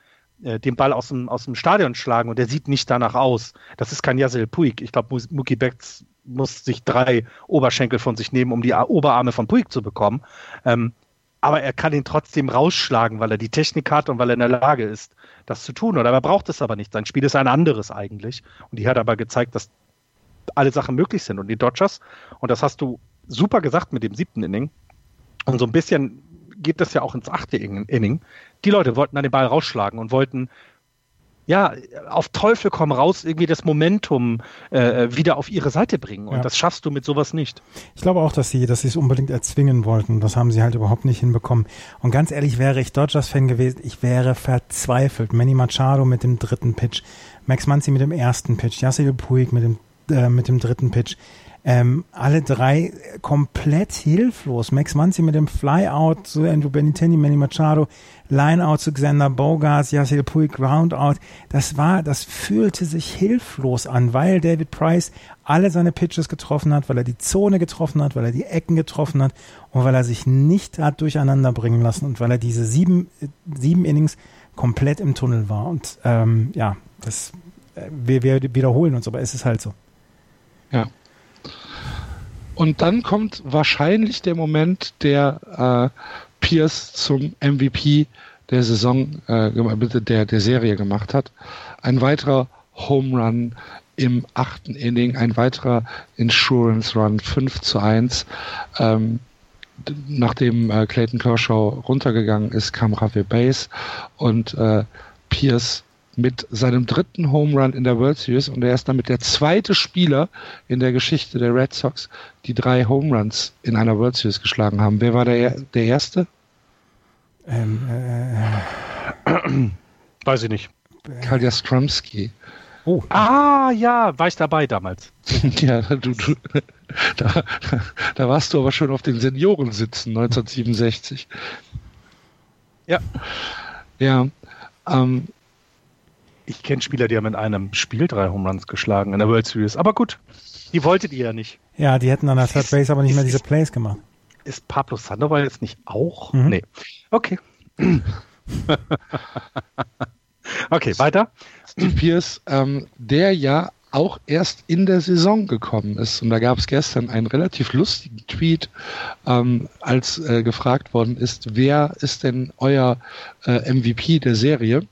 äh, den Ball aus dem, aus dem Stadion schlagen und der sieht nicht danach aus. Das ist kein Yasil Puig. Ich glaube, Mookie Betts muss sich drei Oberschenkel von sich nehmen, um die Oberarme von Puig zu bekommen. Ähm, aber er kann ihn trotzdem rausschlagen, weil er die Technik hat und weil er in der Lage ist, das zu tun. Oder er braucht es aber nicht. Sein Spiel ist ein anderes eigentlich. Und die hat aber gezeigt, dass alle Sachen möglich sind. Und die Dodgers, und das hast du super gesagt mit dem siebten Inning, und so ein bisschen geht das ja auch ins achte Inning. Die Leute wollten dann den Ball rausschlagen und wollten ja, auf Teufel komm raus, irgendwie das Momentum äh, wieder auf ihre Seite bringen. Und ja. das schaffst du mit sowas nicht. Ich glaube auch, dass sie, dass sie es unbedingt erzwingen wollten. Das haben sie halt überhaupt nicht hinbekommen. Und ganz ehrlich, wäre ich Dodgers-Fan gewesen, ich wäre verzweifelt. Manny Machado mit dem dritten Pitch, Max Manzi mit dem ersten Pitch, Yasiel Puig mit dem, äh, mit dem dritten Pitch. Ähm, alle drei komplett hilflos. Max Manzi mit dem Flyout zu Andrew Benitendi, Manny Machado, Lineout zu Xander Bogarts, Yasiel Puig, Groundout. Das war, das fühlte sich hilflos an, weil David Price alle seine Pitches getroffen hat, weil er die Zone getroffen hat, weil er die Ecken getroffen hat und weil er sich nicht hat durcheinander bringen lassen und weil er diese sieben, sieben Innings komplett im Tunnel war. Und ähm, ja, das äh, wir, wir wiederholen uns, aber es ist halt so. Ja. Und dann kommt wahrscheinlich der Moment, der äh, Pierce zum MVP der Saison, äh, der, der Serie gemacht hat. Ein weiterer Home Run im achten Inning, ein weiterer Insurance Run, 5 zu 1. Ähm, nachdem äh, Clayton Kershaw runtergegangen ist, kam Rafael Bass und äh, Pierce mit seinem dritten Home Run in der World Series und er ist damit der zweite Spieler in der Geschichte der Red Sox, die drei Home Runs in einer World Series geschlagen haben. Wer war der, der Erste? Ähm, äh, weiß ich nicht. Karl Jastrzemski. Oh. Ah, ja, war ich dabei damals. ja, du, du, da, da warst du aber schon auf den Senioren sitzen, 1967. Ja. Ja. Ähm, ich kenne Spieler, die haben in einem Spiel drei Home Runs geschlagen in der World Series. Aber gut, die wolltet ihr ja nicht. Ja, die hätten an der Third Base aber nicht mehr diese Plays gemacht. Ist Pablo Sandoval jetzt nicht auch? Mhm. Nee. Okay. okay, weiter. Steve Pierce, ähm, der ja auch erst in der Saison gekommen ist. Und da gab es gestern einen relativ lustigen Tweet, ähm, als äh, gefragt worden ist, wer ist denn euer äh, MVP der Serie?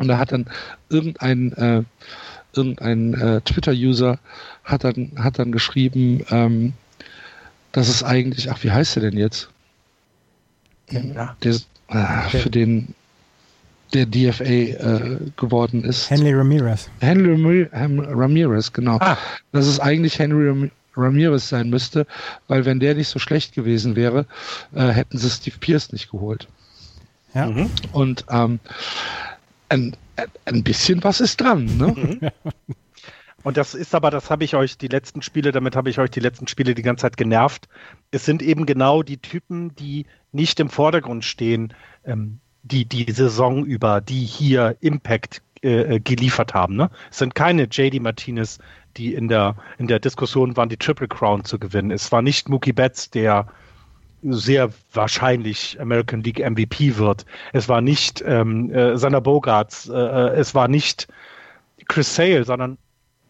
Und da hat dann irgendein, äh, irgendein äh, Twitter-User hat dann, hat dann geschrieben, ähm, dass es eigentlich, ach, wie heißt der denn jetzt? Ja. Der, äh, für den der DFA äh, geworden ist. Henry Ramirez. Henry Ramirez, genau. Ah. Dass es eigentlich Henry Ramirez sein müsste, weil wenn der nicht so schlecht gewesen wäre, äh, hätten sie Steve Pierce nicht geholt. Ja. Mhm. Und ähm, ein, ein bisschen was ist dran, ne? Mhm. Und das ist aber, das habe ich euch die letzten Spiele, damit habe ich euch die letzten Spiele die ganze Zeit genervt. Es sind eben genau die Typen, die nicht im Vordergrund stehen, ähm, die die Saison über, die hier Impact äh, äh geliefert haben. Ne? Es sind keine JD Martinez, die in der, in der Diskussion waren, die Triple Crown zu gewinnen. Es war nicht Mookie Betts, der sehr wahrscheinlich American League MVP wird. Es war nicht ähm, äh, Sander Bogarts, äh, äh, es war nicht Chris Sale, sondern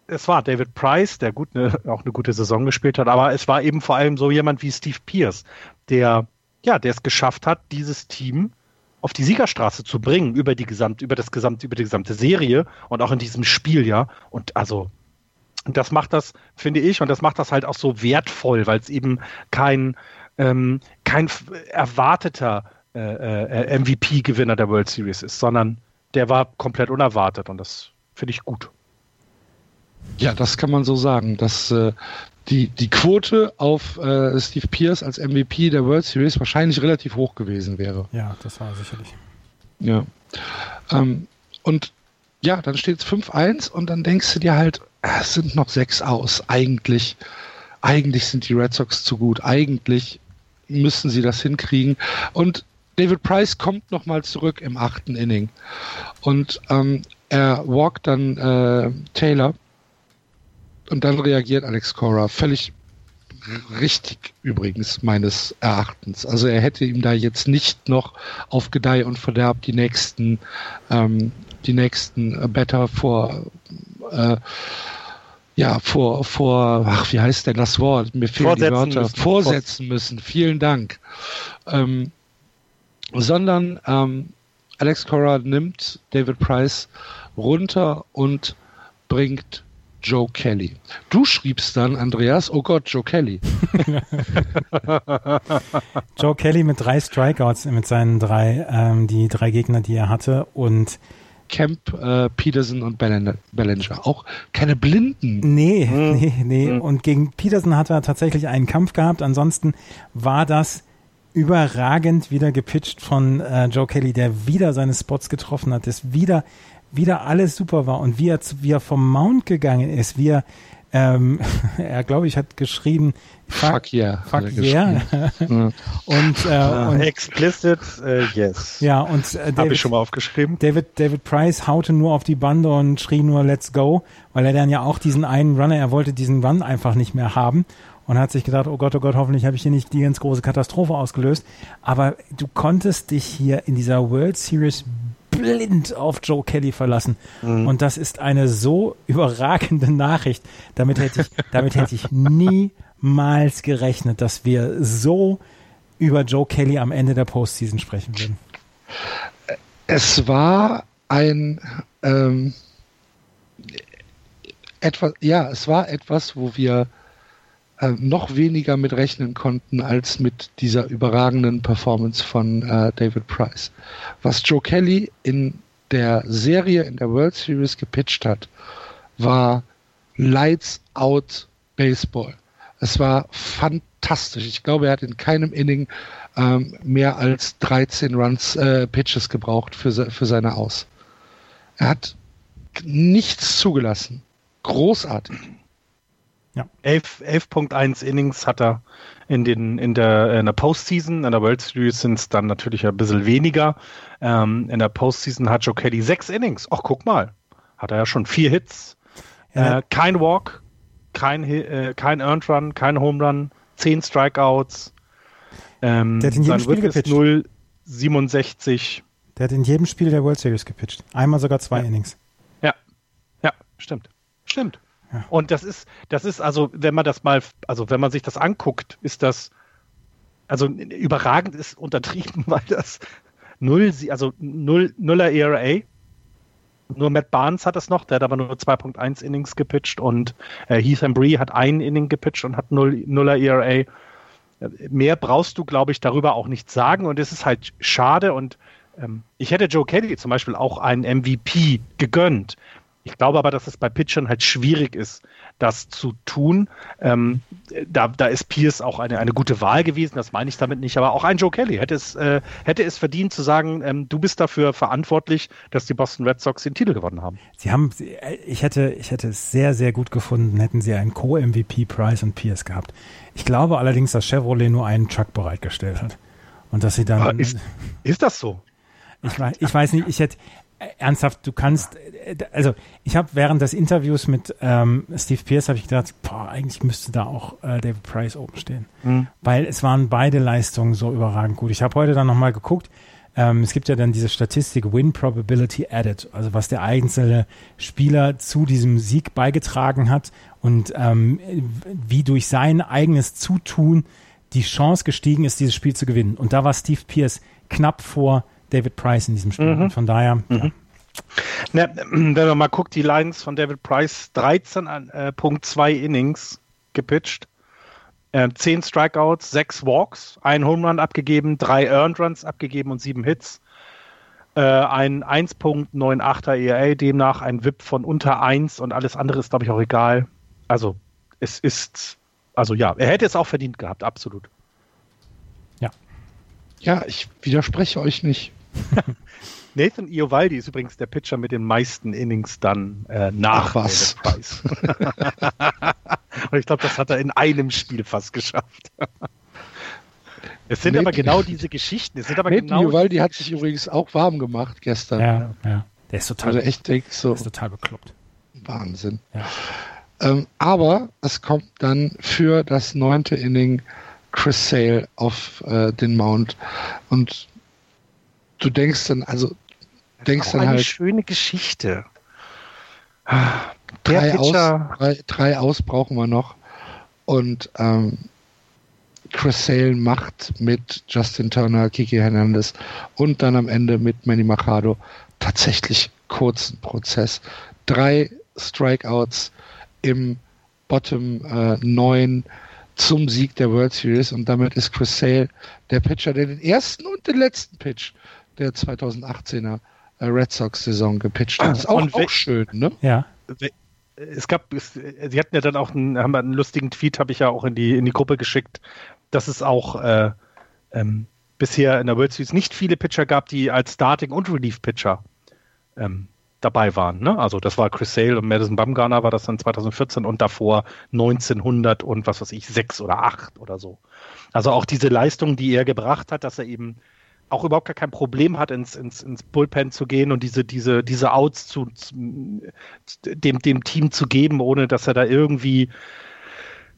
es war David Price, der gut ne, auch eine gute Saison gespielt hat, aber es war eben vor allem so jemand wie Steve Pierce, der ja, der es geschafft hat, dieses Team auf die Siegerstraße zu bringen über die gesamte, über das gesamte, über die gesamte Serie und auch in diesem Spiel, ja. Und also das macht das, finde ich, und das macht das halt auch so wertvoll, weil es eben kein ähm, kein erwarteter äh, äh, MVP-Gewinner der World Series ist, sondern der war komplett unerwartet und das finde ich gut. Ja, das kann man so sagen, dass äh, die, die Quote auf äh, Steve Pierce als MVP der World Series wahrscheinlich relativ hoch gewesen wäre. Ja, das war sicherlich. Ja. Ähm, und ja, dann steht es 5-1 und dann denkst du dir halt, es sind noch sechs aus. Eigentlich, eigentlich sind die Red Sox zu gut. Eigentlich müssen sie das hinkriegen. Und David Price kommt nochmal zurück im achten Inning. Und ähm, er walkt dann äh, Taylor. Und dann reagiert Alex Cora völlig richtig übrigens meines Erachtens. Also er hätte ihm da jetzt nicht noch auf Gedeih und Verderb die nächsten, ähm, die nächsten äh, Better vor äh, ja, vor, vor, ach, wie heißt denn das Wort? Mir fehlen die Wörter. Müssen. Vorsetzen müssen. Vielen Dank. Ähm, sondern ähm, Alex Cora nimmt David Price runter und bringt Joe Kelly. Du schriebst dann, Andreas, oh Gott, Joe Kelly. Joe Kelly mit drei Strikeouts, mit seinen drei, ähm, die drei Gegner, die er hatte und Camp, äh, Peterson und Bellinger. Auch keine Blinden. Nee, hm. nee, nee. Hm. Und gegen Peterson hat er tatsächlich einen Kampf gehabt. Ansonsten war das überragend wieder gepitcht von äh, Joe Kelly, der wieder seine Spots getroffen hat, das wieder, wieder alles super war und wie er, wie er vom Mount gegangen ist, wie er Ähm, er, glaube ich, hat geschrieben, fuck, fuck yeah. Fuck yeah. und, äh, ah, und explicit, äh, yes. Ja, und äh, habe ich schon mal aufgeschrieben. David, David Price haute nur auf die Bande und schrie nur Let's go, weil er dann ja auch diesen einen Runner, er wollte diesen Run einfach nicht mehr haben und hat sich gedacht, oh Gott, oh Gott, hoffentlich habe ich hier nicht die ganz große Katastrophe ausgelöst. Aber du konntest dich hier in dieser World Series blind auf Joe Kelly verlassen. Mhm. Und das ist eine so überragende Nachricht. Damit hätte ich, damit hätte ich niemals gerechnet, dass wir so über Joe Kelly am Ende der Postseason sprechen würden. Es war ein ähm, etwas, ja, es war etwas, wo wir äh, noch weniger mit rechnen konnten als mit dieser überragenden Performance von äh, David Price. Was Joe Kelly in der Serie, in der World Series gepitcht hat, war Lights Out Baseball. Es war fantastisch. Ich glaube, er hat in keinem Inning ähm, mehr als 13 Runs, äh, Pitches gebraucht für, für seine Aus. Er hat nichts zugelassen. Großartig. Ja. 11.1 Innings hat er in, den, in, der, in der Postseason. In der World Series sind es dann natürlich ein bisschen weniger. Ähm, in der Postseason hat Joe Kelly sechs Innings. Ach, guck mal. Hat er ja schon vier Hits. Ja. Äh, kein Walk, kein, äh, kein Earned Run, kein Home Run, zehn Strikeouts. Ähm, der hat in jedem Spiel gepitcht. 0, 67. Der hat in jedem Spiel der World Series gepitcht. Einmal sogar zwei ja. Innings. Ja, ja, stimmt. Stimmt. Und das ist, das ist also, wenn man das mal, also wenn man sich das anguckt, ist das, also überragend ist untertrieben, weil das null, also null, nuller ERA. Nur Matt Barnes hat es noch, der hat aber nur 2.1 Innings gepitcht und äh, Heath Embry hat ein Inning gepitcht und hat null, nuller ERA. Mehr brauchst du, glaube ich, darüber auch nicht sagen und es ist halt schade und ähm, ich hätte Joe Kelly zum Beispiel auch einen MVP gegönnt, ich glaube aber, dass es bei Pitchern halt schwierig ist, das zu tun. Ähm, da, da ist Pierce auch eine, eine gute Wahl gewesen, das meine ich damit nicht, aber auch ein Joe Kelly hätte es, äh, hätte es verdient zu sagen, ähm, du bist dafür verantwortlich, dass die Boston Red Sox den Titel gewonnen haben. Sie haben, ich hätte, ich hätte es sehr, sehr gut gefunden, hätten sie einen Co-MVP Price und Pierce gehabt. Ich glaube allerdings, dass Chevrolet nur einen Truck bereitgestellt hat. Und dass sie dann. Ist, ist das so? Ich weiß, ich weiß nicht, ich hätte, ernsthaft, du kannst, äh, also ich habe während des Interviews mit ähm, Steve Pierce habe ich gedacht, boah, eigentlich müsste da auch äh, David Price oben stehen, mhm. weil es waren beide Leistungen so überragend gut. Ich habe heute dann nochmal geguckt, ähm, es gibt ja dann diese Statistik Win Probability Added, also was der einzelne Spieler zu diesem Sieg beigetragen hat und ähm, wie durch sein eigenes Zutun die Chance gestiegen ist, dieses Spiel zu gewinnen. Und da war Steve Pierce knapp vor David Price in diesem Spiel. Mhm. Von daher. Mhm. Ja. Na, wenn man mal guckt, die Lines von David Price 13.2 äh, Innings gepitcht, äh, 10 Strikeouts, 6 Walks, ein Home Run abgegeben, 3 Earned Runs abgegeben und 7 Hits. Äh, ein 1.98er ERA, demnach ein WIP von unter 1 und alles andere ist, glaube ich, auch egal. Also, es ist, also ja, er hätte es auch verdient gehabt, absolut. Ja. Ja, ich widerspreche euch nicht. Nathan Iovaldi ist übrigens der Pitcher mit den meisten Innings dann äh, nach Ach, was. Und ich glaube, das hat er in einem Spiel fast geschafft. Es sind Nathan, aber genau diese Geschichten. Es sind aber Nathan genau Iovaldi hat sich übrigens auch warm gemacht gestern. Ja, ja. Der ist total, also echt, denk, so ist total bekloppt. Wahnsinn. Ja. Ähm, aber es kommt dann für das neunte Inning Chris Sale auf äh, den Mount und du denkst dann, also denkst dann eine halt. schöne Geschichte. Drei aus, drei, drei aus brauchen wir noch. Und ähm, Chris Sale macht mit Justin Turner, Kiki Hernandez und dann am Ende mit Manny Machado tatsächlich kurzen Prozess. Drei Strikeouts im Bottom äh, 9 zum Sieg der World Series und damit ist Chris Sale der Pitcher, der den ersten und den letzten Pitch der 2018er äh, Red Sox-Saison gepitcht hat. Das ist auch, auch schön, ne? Ja. Es gab, es, sie hatten ja dann auch einen, haben einen lustigen Tweet, habe ich ja auch in die, in die Gruppe geschickt, dass es auch äh, ähm, bisher in der World Series nicht viele Pitcher gab, die als Starting- und Relief-Pitcher ähm, dabei waren. Ne? Also das war Chris Sale und Madison Bumgarner war das dann 2014 und davor 1900 und was weiß ich, sechs oder acht oder so. Also auch diese Leistung, die er gebracht hat, dass er eben auch überhaupt gar kein Problem hat, ins, ins, ins Bullpen zu gehen und diese, diese, diese Outs zu, zu dem, dem Team zu geben, ohne dass er da irgendwie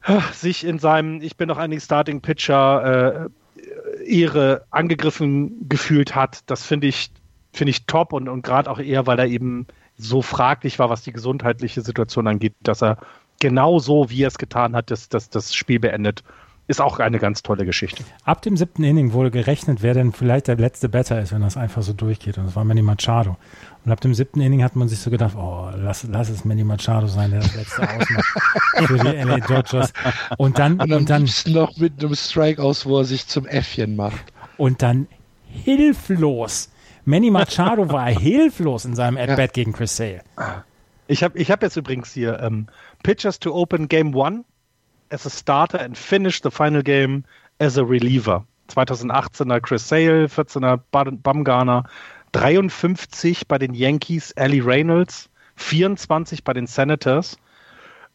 äh, sich in seinem Ich bin doch eigentlich Starting Pitcher äh, Ehre angegriffen gefühlt hat. Das finde ich, finde ich top und, und gerade auch eher, weil er eben so fraglich war, was die gesundheitliche Situation angeht, dass er genau so, wie er es getan hat, das, das, das Spiel beendet ist auch eine ganz tolle Geschichte. Ab dem siebten Inning wurde gerechnet, wer denn vielleicht der letzte Batter ist, wenn das einfach so durchgeht. Und das war Manny Machado. Und ab dem siebten Inning hat man sich so gedacht, oh, lass, lass es Manny Machado sein, der das letzte ausmacht für die LA Dodgers. Und dann, und, und dann noch mit einem Strike aus, wo er sich zum Äffchen macht. Und dann hilflos. Manny Machado war hilflos in seinem At-Bat ja. gegen Chris Sale. Ich habe ich hab jetzt übrigens hier ähm, Pitchers to Open Game One as a starter and finish the final game as a reliever. 2018er Chris Sale, 14er Bumgarner, 53 bei den Yankees, Ali Reynolds, 24 bei den Senators,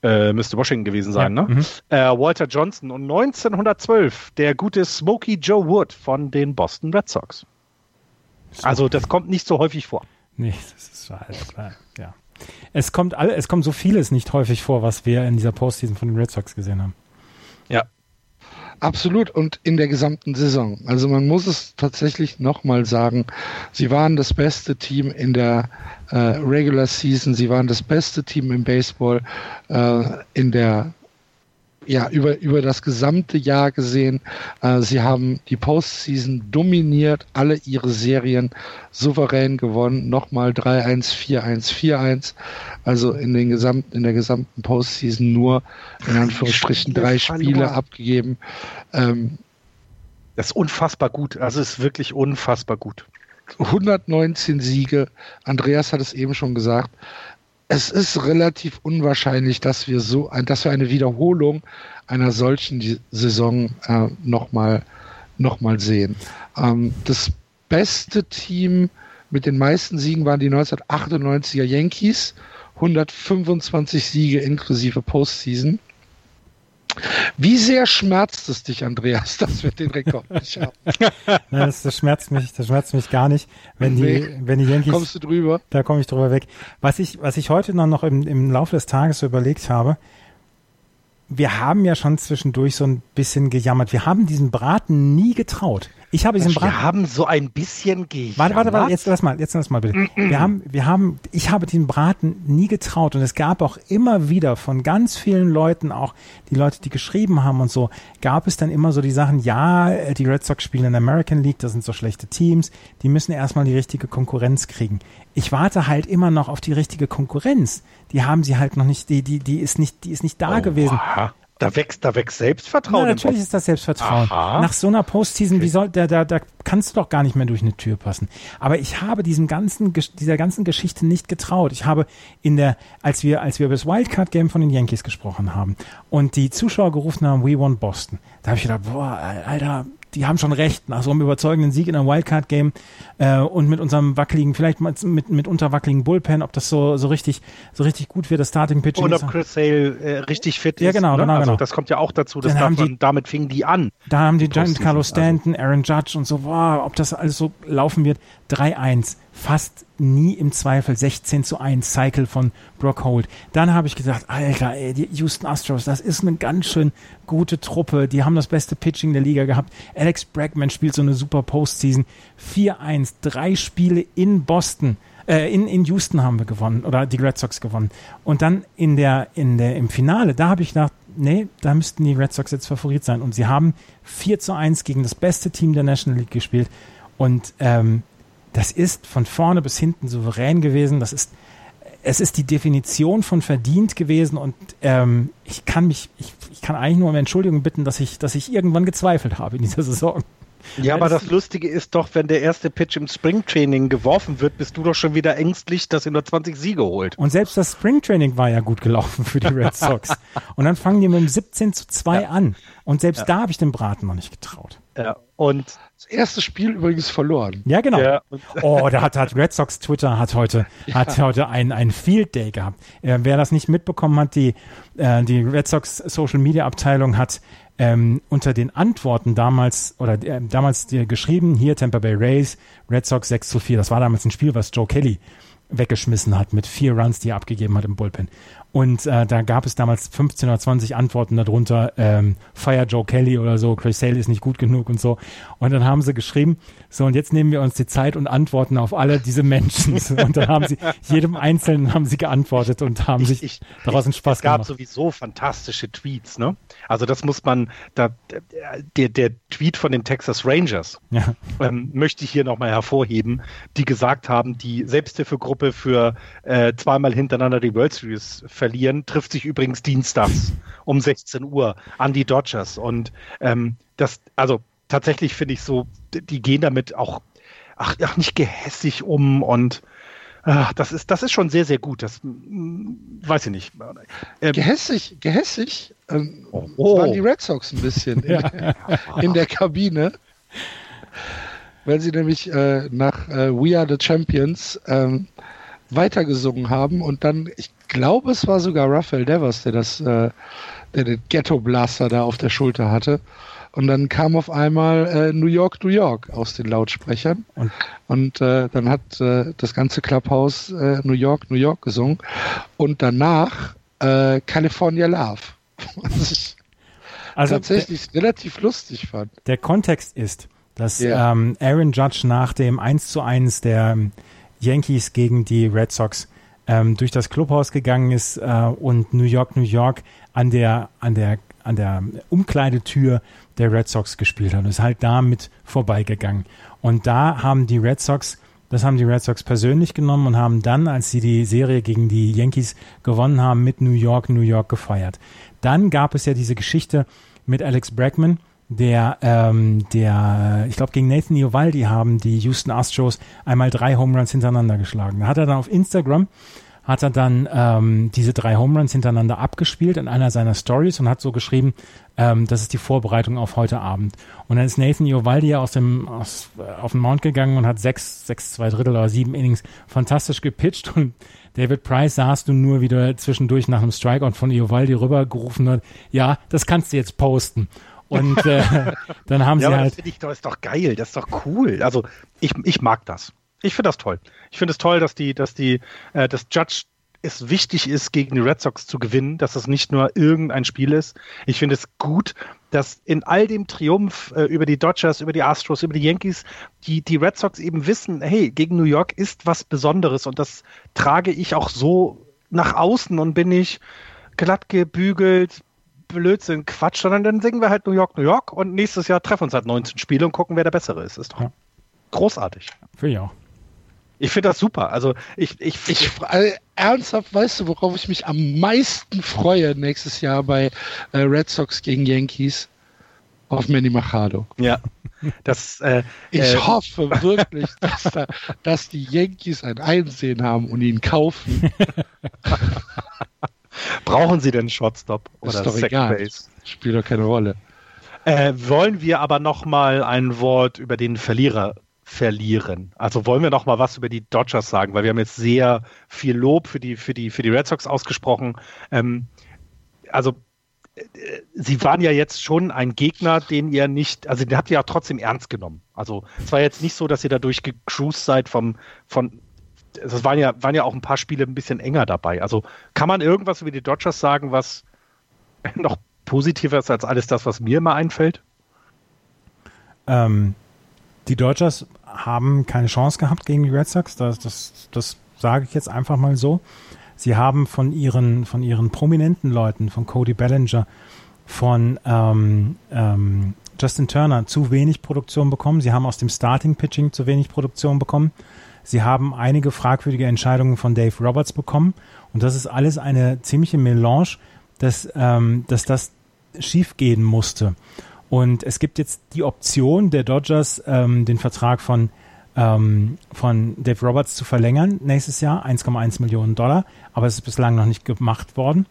äh, müsste Washington gewesen sein, ja, ne? Mhm. Äh, Walter Johnson und 1912 der gute Smokey Joe Wood von den Boston Red Sox. Also das kommt nicht so häufig vor. Nee, das ist halt, ja. Es kommt, all, es kommt so vieles nicht häufig vor, was wir in dieser Postseason von den Red Sox gesehen haben. Ja. Absolut und in der gesamten Saison. Also man muss es tatsächlich nochmal sagen, sie waren das beste Team in der äh, Regular Season, sie waren das beste Team im Baseball äh, in der ja, über, über das gesamte Jahr gesehen. Äh, sie haben die Postseason dominiert, alle ihre Serien souverän gewonnen. Nochmal 3-1, 4-1, 4-1. Also in, den gesamten, in der gesamten Postseason nur in Anführungsstrichen drei Spiele abgegeben. Ähm, das ist unfassbar gut. Also es ist wirklich unfassbar gut. 119 Siege. Andreas hat es eben schon gesagt es ist relativ unwahrscheinlich, dass wir so, dass wir eine Wiederholung einer solchen Saison äh, nochmal noch mal sehen. Ähm, das beste Team mit den meisten Siegen waren die 1998er Yankees, 125 Siege inklusive Postseason. Wie sehr schmerzt es dich, Andreas, dass wir den Rekord nicht haben? das, das, schmerzt mich, das schmerzt mich gar nicht, wenn nee. die, wenn die Yankees. Kommst du drüber? Da komme ich drüber weg. Was ich, was ich heute noch im, im Laufe des Tages überlegt habe, wir haben ja schon zwischendurch so ein bisschen gejammert. Wir haben diesen Braten nie getraut. Ich habe diesen Braten. Wir haben so ein bisschen gejammert. Warte, warte, warte, jetzt lass mal, jetzt lass mal bitte. Wir haben, wir haben, ich habe diesen Braten nie getraut und es gab auch immer wieder von ganz vielen Leuten, auch die Leute, die geschrieben haben und so, gab es dann immer so die Sachen, ja, die Red Sox spielen in der American League, das sind so schlechte Teams, die müssen erstmal die richtige Konkurrenz kriegen. Ich warte halt immer noch auf die richtige Konkurrenz. Die haben sie halt noch nicht, die, die, die ist nicht, die ist nicht da oh, gewesen. Aha. Da wächst, da wächst Selbstvertrauen. Ja, natürlich ist das Selbstvertrauen. Aha. Nach so einer Postseason, okay. wie soll, da, da, da kannst du doch gar nicht mehr durch eine Tür passen. Aber ich habe diesem ganzen, dieser ganzen Geschichte nicht getraut. Ich habe in der, als wir, als wir über das Wildcard Game von den Yankees gesprochen haben und die Zuschauer gerufen haben, we won Boston, da habe ich gedacht, boah, Alter, die haben schon recht, nach so einem überzeugenden Sieg in einem Wildcard-Game äh, und mit unserem wackeligen, vielleicht mit, mit unterwackeligen Bullpen, ob das so, so richtig, so richtig gut wird, das Starting-Pitching Und ob Chris Sale äh, richtig fit ja, genau, ist. Ja, genau, ne? genau. Also das kommt ja auch dazu, dass davon, die, damit fingen die an. Da haben die Giant Carlos Stanton, also. Aaron Judge und so, wow, ob das alles so laufen wird. 3-1 fast nie im Zweifel 16 zu 1 Cycle von Brock Holt. Dann habe ich gesagt, Alter, ey, die Houston Astros, das ist eine ganz schön gute Truppe. Die haben das beste Pitching der Liga gehabt. Alex Bregman spielt so eine super Postseason. 4-1, drei Spiele in Boston. Äh, in, in Houston haben wir gewonnen oder die Red Sox gewonnen. Und dann in der, in der, im Finale, da habe ich gedacht, nee, da müssten die Red Sox jetzt Favorit sein. Und sie haben 4 zu 1 gegen das beste Team der National League gespielt. Und ähm, das ist von vorne bis hinten souverän gewesen. Das ist, es ist die Definition von verdient gewesen und ähm, ich kann mich, ich, ich kann eigentlich nur um Entschuldigung bitten, dass ich, dass ich irgendwann gezweifelt habe in dieser Saison. Ja, aber das Lustige ist doch, wenn der erste Pitch im Springtraining geworfen wird, bist du doch schon wieder ängstlich, dass ihr nur 20 Siege holt. Und selbst das Springtraining war ja gut gelaufen für die Red Sox. Und dann fangen die mit dem 17 zu 2 ja. an. Und selbst ja. da habe ich dem Braten noch nicht getraut. Ja, und das erste Spiel übrigens verloren. Ja, genau. Ja. Oh, da hat, hat Red Sox Twitter hat heute, ja. hat heute einen, einen Field Day gehabt. Äh, wer das nicht mitbekommen hat, die, äh, die Red Sox Social Media Abteilung hat ähm, unter den Antworten damals oder äh, damals dir geschrieben, hier Tampa Bay Rays, Red Sox 6 zu 4. Das war damals ein Spiel, was Joe Kelly weggeschmissen hat mit vier Runs, die er abgegeben hat im Bullpen. Und äh, da gab es damals 15 oder 20 Antworten darunter, ähm, Fire Joe Kelly oder so, Chris Sale ist nicht gut genug und so. Und dann haben sie geschrieben, so und jetzt nehmen wir uns die Zeit und antworten auf alle diese Menschen. und dann haben sie, jedem Einzelnen haben sie geantwortet und haben ich, sich ich, daraus einen Spaß gemacht. Es gab sowieso fantastische Tweets, ne? Also das muss man, da, der, der Tweet von den Texas Rangers ja. ähm, möchte ich hier nochmal hervorheben, die gesagt haben, die Selbsthilfegruppe für äh, zweimal hintereinander die World Series verlieren, trifft sich übrigens dienstags um 16 Uhr an die Dodgers. Und ähm, das, also tatsächlich finde ich so, die gehen damit auch ach, ach nicht gehässig um und ach, das ist, das ist schon sehr, sehr gut. Das weiß ich nicht. Ähm, gehässig, gehässig ähm, oh. waren die Red Sox ein bisschen in, in der Kabine. Weil sie nämlich äh, nach äh, We Are the Champions ähm, weitergesungen haben und dann, ich glaube, es war sogar Raphael Devers, der das, äh, der den Ghetto Blaster da auf der Schulter hatte. Und dann kam auf einmal äh, New York, New York aus den Lautsprechern. Und, und äh, dann hat äh, das ganze Clubhouse äh, New York, New York gesungen. Und danach äh, California Love. Was ich also tatsächlich der, relativ lustig fand. Der Kontext ist, dass yeah. ähm, Aaron Judge nach dem 1 zu 1 der Yankees gegen die Red Sox ähm, durch das Clubhaus gegangen ist äh, und New York, New York an der, an der, an der Umkleidetür der Red Sox gespielt hat und ist halt damit vorbeigegangen. Und da haben die Red Sox, das haben die Red Sox persönlich genommen und haben dann, als sie die Serie gegen die Yankees gewonnen haben, mit New York, New York gefeiert. Dann gab es ja diese Geschichte mit Alex Bregman, der, ähm, der, ich glaube, gegen Nathan Iovaldi haben die Houston Astros einmal drei Home Runs hintereinander geschlagen. Da hat er dann auf Instagram hat er dann ähm, diese drei Home Runs hintereinander abgespielt in einer seiner Stories und hat so geschrieben, ähm, das ist die Vorbereitung auf heute Abend. Und dann ist Nathan Iovaldi aus dem aus, äh, auf den Mount gegangen und hat sechs, sechs, zwei Drittel oder sieben Innings fantastisch gepitcht und David Price saß du nur wieder zwischendurch nach einem Strikeout von Iovaldi rübergerufen hat, ja, das kannst du jetzt posten. Und äh, dann haben ja, sie halt. Das ich, das ist doch geil, das ist doch cool. Also ich, ich mag das. Ich finde das toll. Ich finde es toll, dass die, dass die, äh, das Judge es wichtig ist, gegen die Red Sox zu gewinnen, dass es nicht nur irgendein Spiel ist. Ich finde es gut, dass in all dem Triumph äh, über die Dodgers, über die Astros, über die Yankees, die, die Red Sox eben wissen, hey, gegen New York ist was Besonderes und das trage ich auch so nach außen und bin ich glatt gebügelt, Blödsinn, Quatsch, sondern dann singen wir halt New York, New York und nächstes Jahr treffen uns halt 19 Spiele und gucken, wer der Bessere ist. Ist doch ja. großartig. Finde ich auch. Ich finde das super. Also ich, ich, ich also ernsthaft, weißt du, worauf ich mich am meisten freue nächstes Jahr bei äh, Red Sox gegen Yankees? Auf Manny Machado. Ja. Das, äh, ich äh, hoffe wirklich, dass, da, dass die Yankees ein Einsehen haben und ihn kaufen. Brauchen sie denn Shotstop oder ist doch egal. Base? Spielt doch keine Rolle. Äh, wollen wir aber noch mal ein Wort über den Verlierer verlieren? Also wollen wir noch mal was über die Dodgers sagen, weil wir haben jetzt sehr viel Lob für die für die für die Red Sox ausgesprochen. Ähm, also äh, Sie waren ja jetzt schon ein Gegner, den ihr nicht, also den habt ihr ja trotzdem ernst genommen. Also es war jetzt nicht so, dass ihr dadurch gecruised seid vom, von, es waren ja, waren ja auch ein paar Spiele ein bisschen enger dabei. Also kann man irgendwas über die Dodgers sagen, was noch positiver ist als alles das, was mir immer einfällt? Ähm, die Dodgers haben keine Chance gehabt gegen die Red Sox. Das, das, das sage ich jetzt einfach mal so. Sie haben von ihren, von ihren prominenten Leuten, von Cody Bellinger, von ähm, ähm, Justin Turner zu wenig Produktion bekommen. Sie haben aus dem Starting Pitching zu wenig Produktion bekommen. Sie haben einige fragwürdige Entscheidungen von Dave Roberts bekommen. Und das ist alles eine ziemliche Melange, dass, ähm, dass das schiefgehen musste. Und es gibt jetzt die Option der Dodgers, ähm, den Vertrag von, ähm, von Dave Roberts zu verlängern nächstes Jahr, 1,1 Millionen Dollar, aber es ist bislang noch nicht gemacht worden.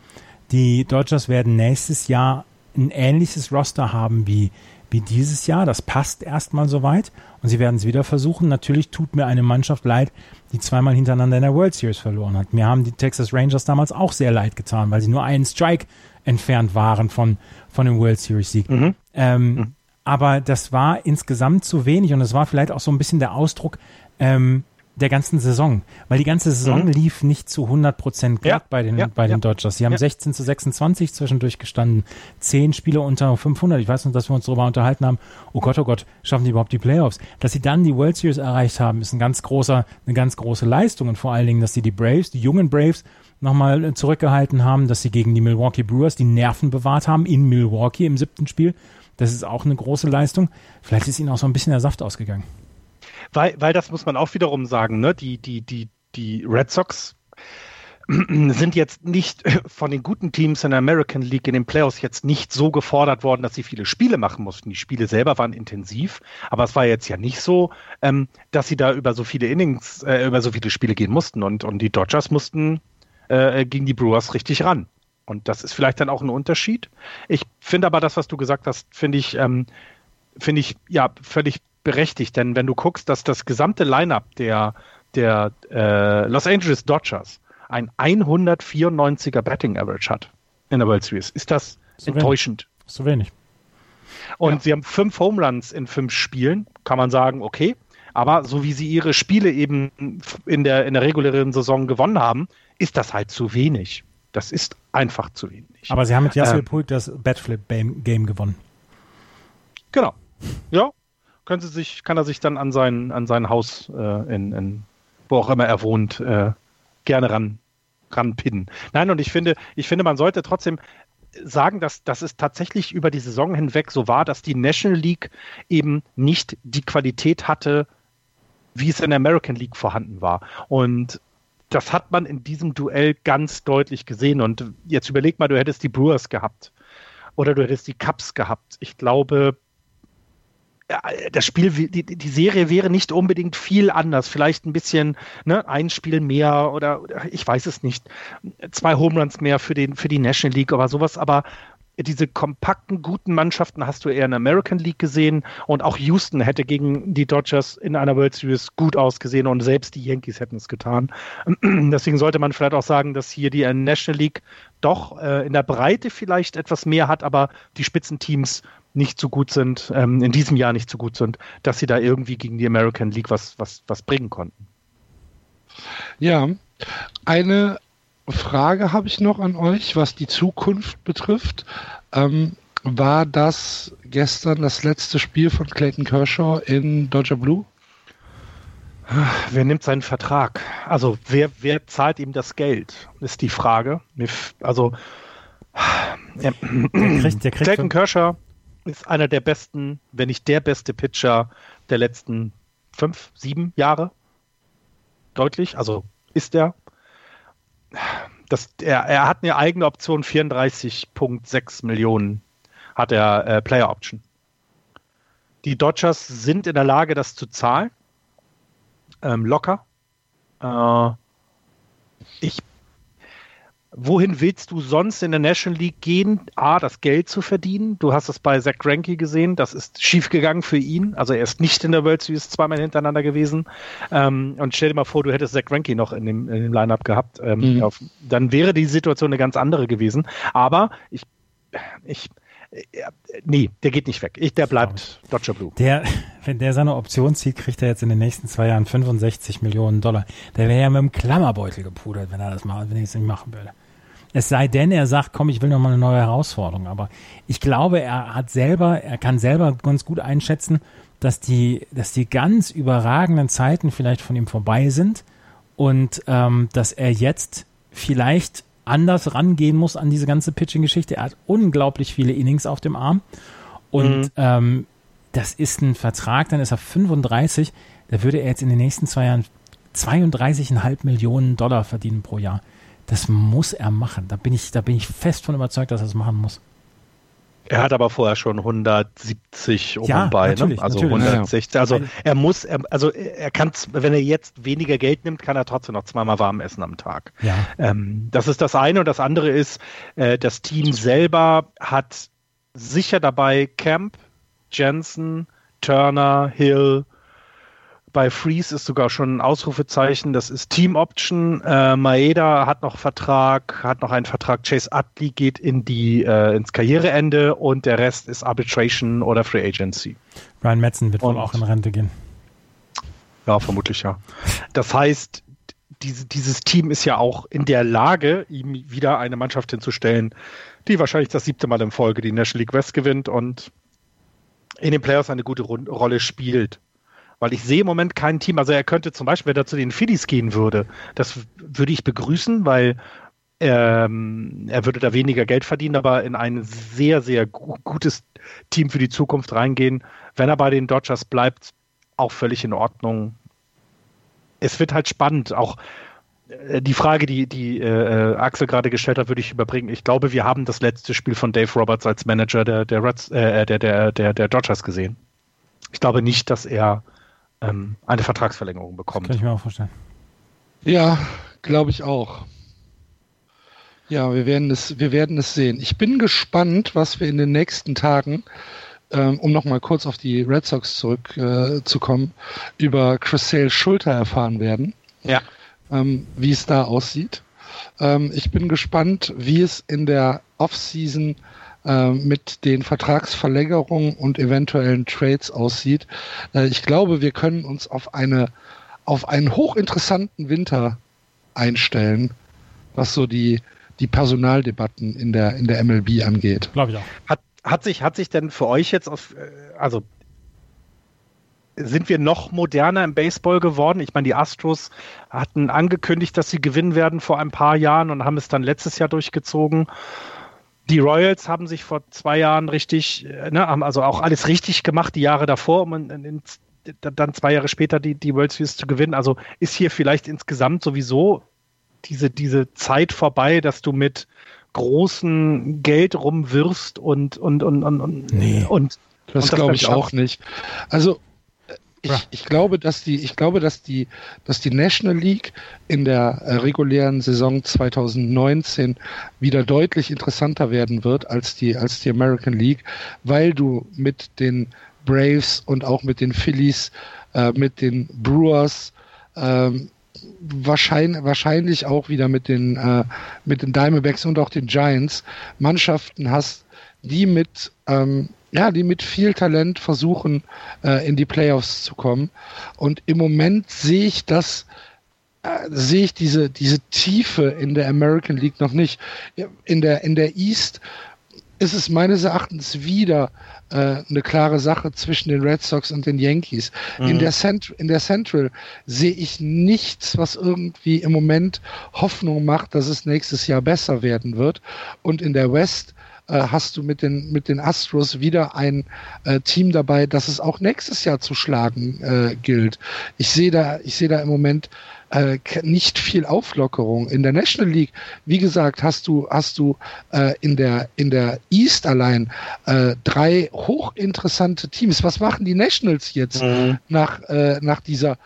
Die Dodgers werden nächstes Jahr ein ähnliches Roster haben wie, wie dieses Jahr. Das passt erstmal soweit und sie werden es wieder versuchen. Natürlich tut mir eine Mannschaft leid, die zweimal hintereinander in der World Series verloren hat. Mir haben die Texas Rangers damals auch sehr leid getan, weil sie nur einen Strike entfernt waren von, von dem World Series Sieg. Mhm. Ähm, mhm. Aber das war insgesamt zu wenig und es war vielleicht auch so ein bisschen der Ausdruck, ähm, der ganzen Saison, weil die ganze Saison mhm. lief nicht zu 100 Prozent glatt ja, bei den, ja, bei den ja. Dodgers. Sie haben 16 zu 26 zwischendurch gestanden, zehn Spiele unter 500. Ich weiß noch, dass wir uns darüber unterhalten haben, oh Gott, oh Gott, schaffen die überhaupt die Playoffs? Dass sie dann die World Series erreicht haben, ist ein ganz großer, eine ganz große Leistung und vor allen Dingen, dass sie die Braves, die jungen Braves, nochmal zurückgehalten haben, dass sie gegen die Milwaukee Brewers die Nerven bewahrt haben in Milwaukee im siebten Spiel. Das ist auch eine große Leistung. Vielleicht ist ihnen auch so ein bisschen der Saft ausgegangen. Weil, weil das muss man auch wiederum sagen, ne? Die, die, die, die Red Sox sind jetzt nicht von den guten Teams in der American League in den Playoffs jetzt nicht so gefordert worden, dass sie viele Spiele machen mussten. Die Spiele selber waren intensiv, aber es war jetzt ja nicht so, ähm, dass sie da über so viele Innings, äh, über so viele Spiele gehen mussten und, und die Dodgers mussten äh, gegen die Brewers richtig ran. Und das ist vielleicht dann auch ein Unterschied. Ich finde aber das, was du gesagt hast, finde ich, ähm, finde ich ja völlig berechtigt, denn wenn du guckst, dass das gesamte Lineup der, der äh, Los Angeles Dodgers ein 194er Betting Average hat in der World Series, ist das so enttäuschend. Wenig. So wenig. Und ja. sie haben fünf Home Runs in fünf Spielen, kann man sagen, okay. Aber so wie sie ihre Spiele eben in der, in der regulären Saison gewonnen haben, ist das halt zu wenig. Das ist einfach zu wenig. Aber sie haben mit Yasiel ähm, Puig das Batflip-Game gewonnen. Genau. Ja, können sie sich, kann er sich dann an sein, an sein Haus äh, in, in, wo auch immer er wohnt, äh, gerne ran, ranpinnen. Nein, und ich finde, ich finde, man sollte trotzdem sagen, dass, dass es tatsächlich über die Saison hinweg so war, dass die National League eben nicht die Qualität hatte, wie es in der American League vorhanden war. Und das hat man in diesem Duell ganz deutlich gesehen. Und jetzt überleg mal, du hättest die Brewers gehabt oder du hättest die Cubs gehabt. Ich glaube, das Spiel, die, die Serie wäre nicht unbedingt viel anders. Vielleicht ein bisschen, ne, ein Spiel mehr oder, oder ich weiß es nicht. Zwei Home Runs mehr für, den, für die National League oder sowas, aber diese kompakten, guten Mannschaften hast du eher in der American League gesehen und auch Houston hätte gegen die Dodgers in einer World Series gut ausgesehen und selbst die Yankees hätten es getan. Deswegen sollte man vielleicht auch sagen, dass hier die National League doch äh, in der Breite vielleicht etwas mehr hat, aber die Spitzenteams nicht so gut sind, ähm, in diesem Jahr nicht so gut sind, dass sie da irgendwie gegen die American League was, was, was bringen konnten. Ja, eine Frage habe ich noch an euch, was die Zukunft betrifft. Ähm, war das gestern das letzte Spiel von Clayton Kershaw in Dodger Blue? Wer nimmt seinen Vertrag? Also wer, wer zahlt ihm das Geld, ist die Frage. Also der kriegt, der kriegt Clayton Kershaw ist einer der besten, wenn nicht der beste Pitcher der letzten fünf, sieben Jahre. Deutlich, also ist er. Das, er, er hat eine eigene Option, 34,6 Millionen hat er äh, Player Option. Die Dodgers sind in der Lage, das zu zahlen. Ähm, locker. Äh, ich wohin willst du sonst in der National League gehen? A, das Geld zu verdienen. Du hast es bei Zach Greinke gesehen, das ist schiefgegangen für ihn. Also er ist nicht in der World Series zweimal hintereinander gewesen. Ähm, und stell dir mal vor, du hättest Zach Greinke noch in dem, in dem Lineup gehabt. Ähm, mhm. auf, dann wäre die Situation eine ganz andere gewesen. Aber ich, ich, nee, der geht nicht weg. Ich, der bleibt Dodger Blue. Der, wenn der seine Option zieht, kriegt er jetzt in den nächsten zwei Jahren 65 Millionen Dollar. Der wäre ja mit dem Klammerbeutel gepudert, wenn er das macht, wenn ich es nicht machen würde. Es sei denn, er sagt, komm, ich will noch mal eine neue Herausforderung. Aber ich glaube, er hat selber, er kann selber ganz gut einschätzen, dass die, dass die ganz überragenden Zeiten vielleicht von ihm vorbei sind und ähm, dass er jetzt vielleicht anders rangehen muss an diese ganze Pitching-Geschichte. Er hat unglaublich viele Innings auf dem Arm und mhm. ähm, das ist ein Vertrag, dann ist er 35, da würde er jetzt in den nächsten zwei Jahren 32,5 Millionen Dollar verdienen pro Jahr. Das muss er machen. Da bin ich, da bin ich fest von überzeugt, dass er es machen muss. Er hat aber vorher schon 170 um Ja, und bei, ne? also natürlich. 160. Also er muss, er, also er kann, wenn er jetzt weniger Geld nimmt, kann er trotzdem noch zweimal warm essen am Tag. Ja. Ähm, das ist das eine und das andere ist, äh, das Team selber hat sicher dabei Camp, Jensen, Turner, Hill. Bei Freeze ist sogar schon ein Ausrufezeichen. Das ist Team Option. Äh, Maeda hat noch Vertrag, hat noch einen Vertrag. Chase Utley geht in die äh, ins Karriereende und der Rest ist Arbitration oder Free Agency. Ryan Metzen wird wohl Und- auch in Rente gehen. Ja, vermutlich ja. Das heißt, diese, dieses Team ist ja auch in der Lage, ihm wieder eine Mannschaft hinzustellen, die wahrscheinlich das siebte Mal in Folge die National League West gewinnt und in den Playoffs eine gute Rolle spielt. Weil ich sehe im Moment kein Team, also er könnte zum Beispiel, wenn er zu den Phillies gehen würde, das würde ich begrüßen, weil ähm, er würde da weniger Geld verdienen, aber in ein sehr, sehr gu gutes Team für die Zukunft reingehen. Wenn er bei den Dodgers bleibt, auch völlig in Ordnung. Es wird halt spannend. Auch äh, die Frage, die, die äh, Axel gerade gestellt hat, würde ich überbringen. Ich glaube, wir haben das letzte Spiel von Dave Roberts als Manager der, der, Reds, äh, der, der, der, der Dodgers gesehen. Ich glaube nicht, dass er ähm, eine Vertragsverlängerung bekommt. Kann ich mir auch vorstellen. Ja, glaube ich auch. Ja, wir werden es, wir werden es sehen. Ich bin gespannt, was wir in den nächsten Tagen, ähm, um nochmal kurz auf die Red Sox zurückzukommen, äh, über Chris Sale Schulter erfahren werden, Ja. ähm, wie es da aussieht. Ähm, ich bin gespannt, wie es in der Offseason ähm, mit den Vertragsverlängerungen und eventuellen Trades aussieht. Äh, ich glaube, wir können uns auf eine auf einen hochinteressanten Winter einstellen, was so die die Personaldebatten in der in der MLB angeht. Glaube ich auch. Hat, hat, sich, hat sich denn für euch jetzt auf, äh, also sind wir noch moderner im Baseball geworden? Ich meine, die Astros hatten angekündigt, dass sie gewinnen werden vor ein paar Jahren und haben es dann letztes Jahr durchgezogen. Die Royals haben sich vor zwei Jahren richtig, äh, ne, haben also auch alles richtig gemacht, die Jahre davor, um in, in, dann zwei Jahre später die, die World Series zu gewinnen. Also ist hier vielleicht insgesamt sowieso diese, diese Zeit vorbei, dass du mit großen Geld rumwirfst und, und, und, und, und, Nee. und Das das glaube ich auch nicht. Also ich, ich glaube, dass die, ich glaube, dass die, dass die National League in der äh, regulären Saison 2019 wieder deutlich interessanter werden wird als die, als die American League, weil du mit den Braves und auch mit den Phillies, äh, mit den Brewers, ähm, wahrscheinlich, wahrscheinlich auch wieder mit den, äh, mit den Diamondbacks und auch den Giants Mannschaften hast, die mit, ähm, ja, die mit viel Talent versuchen, äh, in die Playoffs zu kommen. Und im Moment sehe ich das, äh, sehe ich diese, diese Tiefe in der American League noch nicht. In der, in der East ist es meines Erachtens wieder äh, eine klare Sache zwischen den Red Sox und den Yankees. In, Mhm. der Cent in der Central sehe ich nichts, was irgendwie im Moment Hoffnung macht, dass es nächstes Jahr besser werden wird. Und in der West hast du mit den, mit den Astros wieder ein äh, Team dabei, das es auch nächstes Jahr zu schlagen äh, gilt. Ich sehe da, ich sehe da im Moment äh, nicht viel Auflockerung. In der National League, wie gesagt, hast du, hast du äh, in der in der East allein äh, drei hochinteressante Teams. Was machen die Nationals jetzt Mhm. nach äh, nach dieser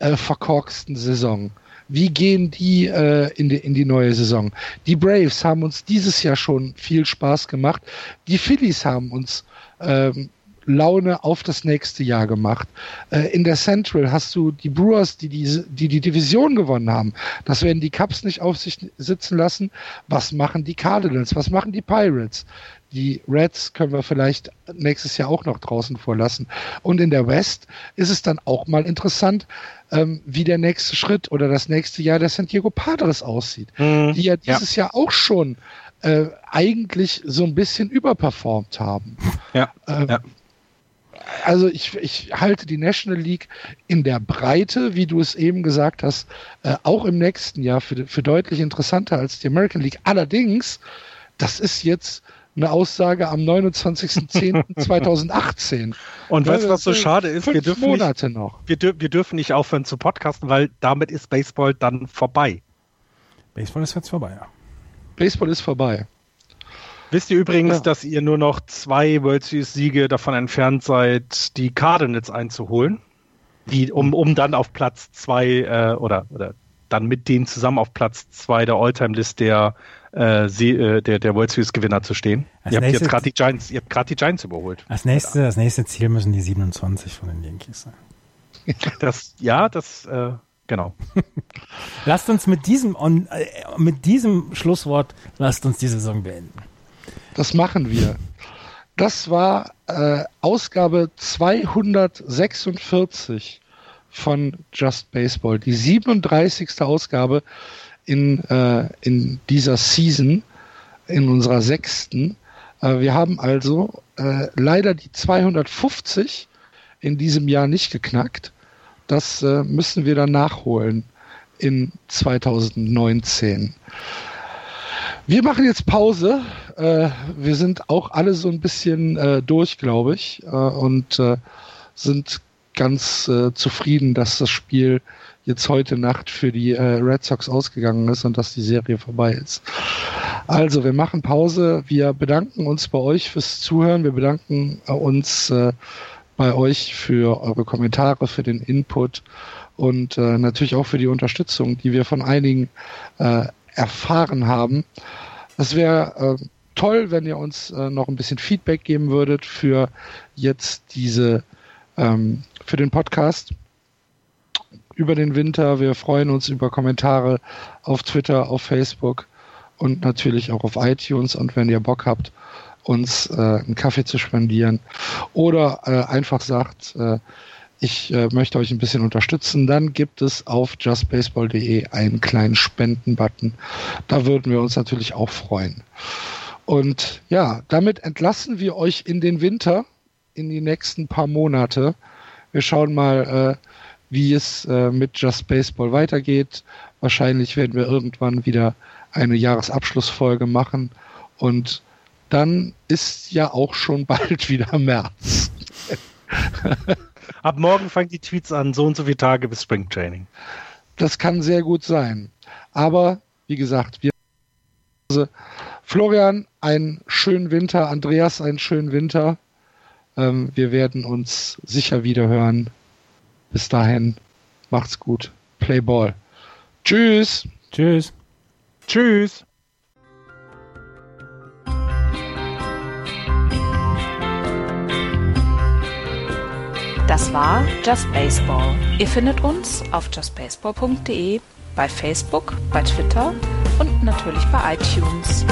äh, verkorksten Saison? Wie gehen die äh, in, die, in die neue Saison? Die Braves haben uns dieses Jahr schon viel Spaß gemacht. Die Phillies haben uns ähm, Laune auf das nächste Jahr gemacht. Äh, in der Central hast du die Brewers, die, diese, die die Division gewonnen haben. Das werden die Cubs nicht auf sich sitzen lassen. Was machen die Cardinals? Was machen die Pirates? Die Reds können wir vielleicht nächstes Jahr auch noch draußen vorlassen. Und in der West ist es dann auch mal interessant, ähm, wie der nächste Schritt oder das nächste Jahr der San Diego Padres aussieht, Mhm. die ja Ja. dieses Jahr auch schon äh, eigentlich so ein bisschen überperformt haben. Ja. Ähm, Ja. Also ich, ich halte die National League in der Breite, wie du es eben gesagt hast, äh, auch im nächsten Jahr für, für deutlich interessanter als die American League. Allerdings, das ist jetzt eine Aussage am 29.10.2018. Und weißt du, was so sind schade ist? Wir dürfen, nicht, Monate noch. wir, dür wir dürfen nicht aufhören zu podcasten, weil damit ist Baseball dann vorbei. Baseball ist jetzt vorbei, ja. Baseball ist vorbei. Wisst ihr übrigens, ja. dass ihr nur noch zwei World Series Siege davon entfernt seid, die Cardinals einzuholen? Die, um, um dann auf Platz zwei äh, oder, oder dann mit denen zusammen auf Platz zwei der Alltime-List der, äh, äh, der, der World Series Gewinner zu stehen. Als ihr habt jetzt gerade die Giants, ihr habt gerade die Giants überholt. Als nächste, das nächste Ziel müssen die 27 von den Yankees sein. Das, ja, das, äh, genau. lasst uns mit diesem, äh, mit diesem Schlusswort, lasst uns die Saison beenden. Das machen wir. Das war äh, Ausgabe 246 von Just Baseball, die 37. Ausgabe in, äh, in dieser Season, in unserer sechsten. Äh, wir haben also äh, leider die 250 in diesem Jahr nicht geknackt. Das äh, müssen wir dann nachholen in 2019. Wir machen jetzt Pause. Äh, wir sind auch alle so ein bisschen äh, durch, glaube ich, und sind ganz äh, zufrieden, dass das Spiel jetzt heute Nacht für die äh, Red Sox ausgegangen ist und dass die Serie vorbei ist. Also, wir machen Pause. Wir bedanken uns bei euch fürs Zuhören. Wir bedanken uns bei euch für eure Kommentare, für den Input und natürlich auch für die Unterstützung, die wir von einigen erfahren haben. Es wäre äh, toll, wenn ihr uns äh, noch ein bisschen Feedback geben würdet für jetzt diese, ähm, für den Podcast über den Winter. Wir freuen uns über Kommentare auf Twitter, auf Facebook und natürlich auch auf iTunes. Und wenn ihr Bock habt, uns äh, einen Kaffee zu spendieren oder äh, einfach sagt, äh, ich äh, möchte euch ein bisschen unterstützen, dann gibt es auf justbaseball.de einen kleinen Spenden-Button. Da würden wir uns natürlich auch freuen. Und ja, damit entlassen wir euch in den Winter, in die nächsten paar Monate. Wir schauen mal, äh, wie es äh, mit Just Baseball weitergeht. Wahrscheinlich werden wir irgendwann wieder eine Jahresabschlussfolge machen. Und dann ist ja auch schon bald wieder März. Ab morgen fangen die Tweets an, so und so viele Tage bis Spring Training. Das kann sehr gut sein. Aber wie gesagt, wir also, Florian, einen schönen Winter, Andreas, einen schönen Winter. Ähm, wir werden uns sicher wieder hören. Bis dahin, macht's gut. Play Ball. Tschüss. Tschüss. Tschüss. Das war Just Baseball. Ihr findet uns auf justbaseball.de, bei Facebook, bei Twitter und natürlich bei iTunes.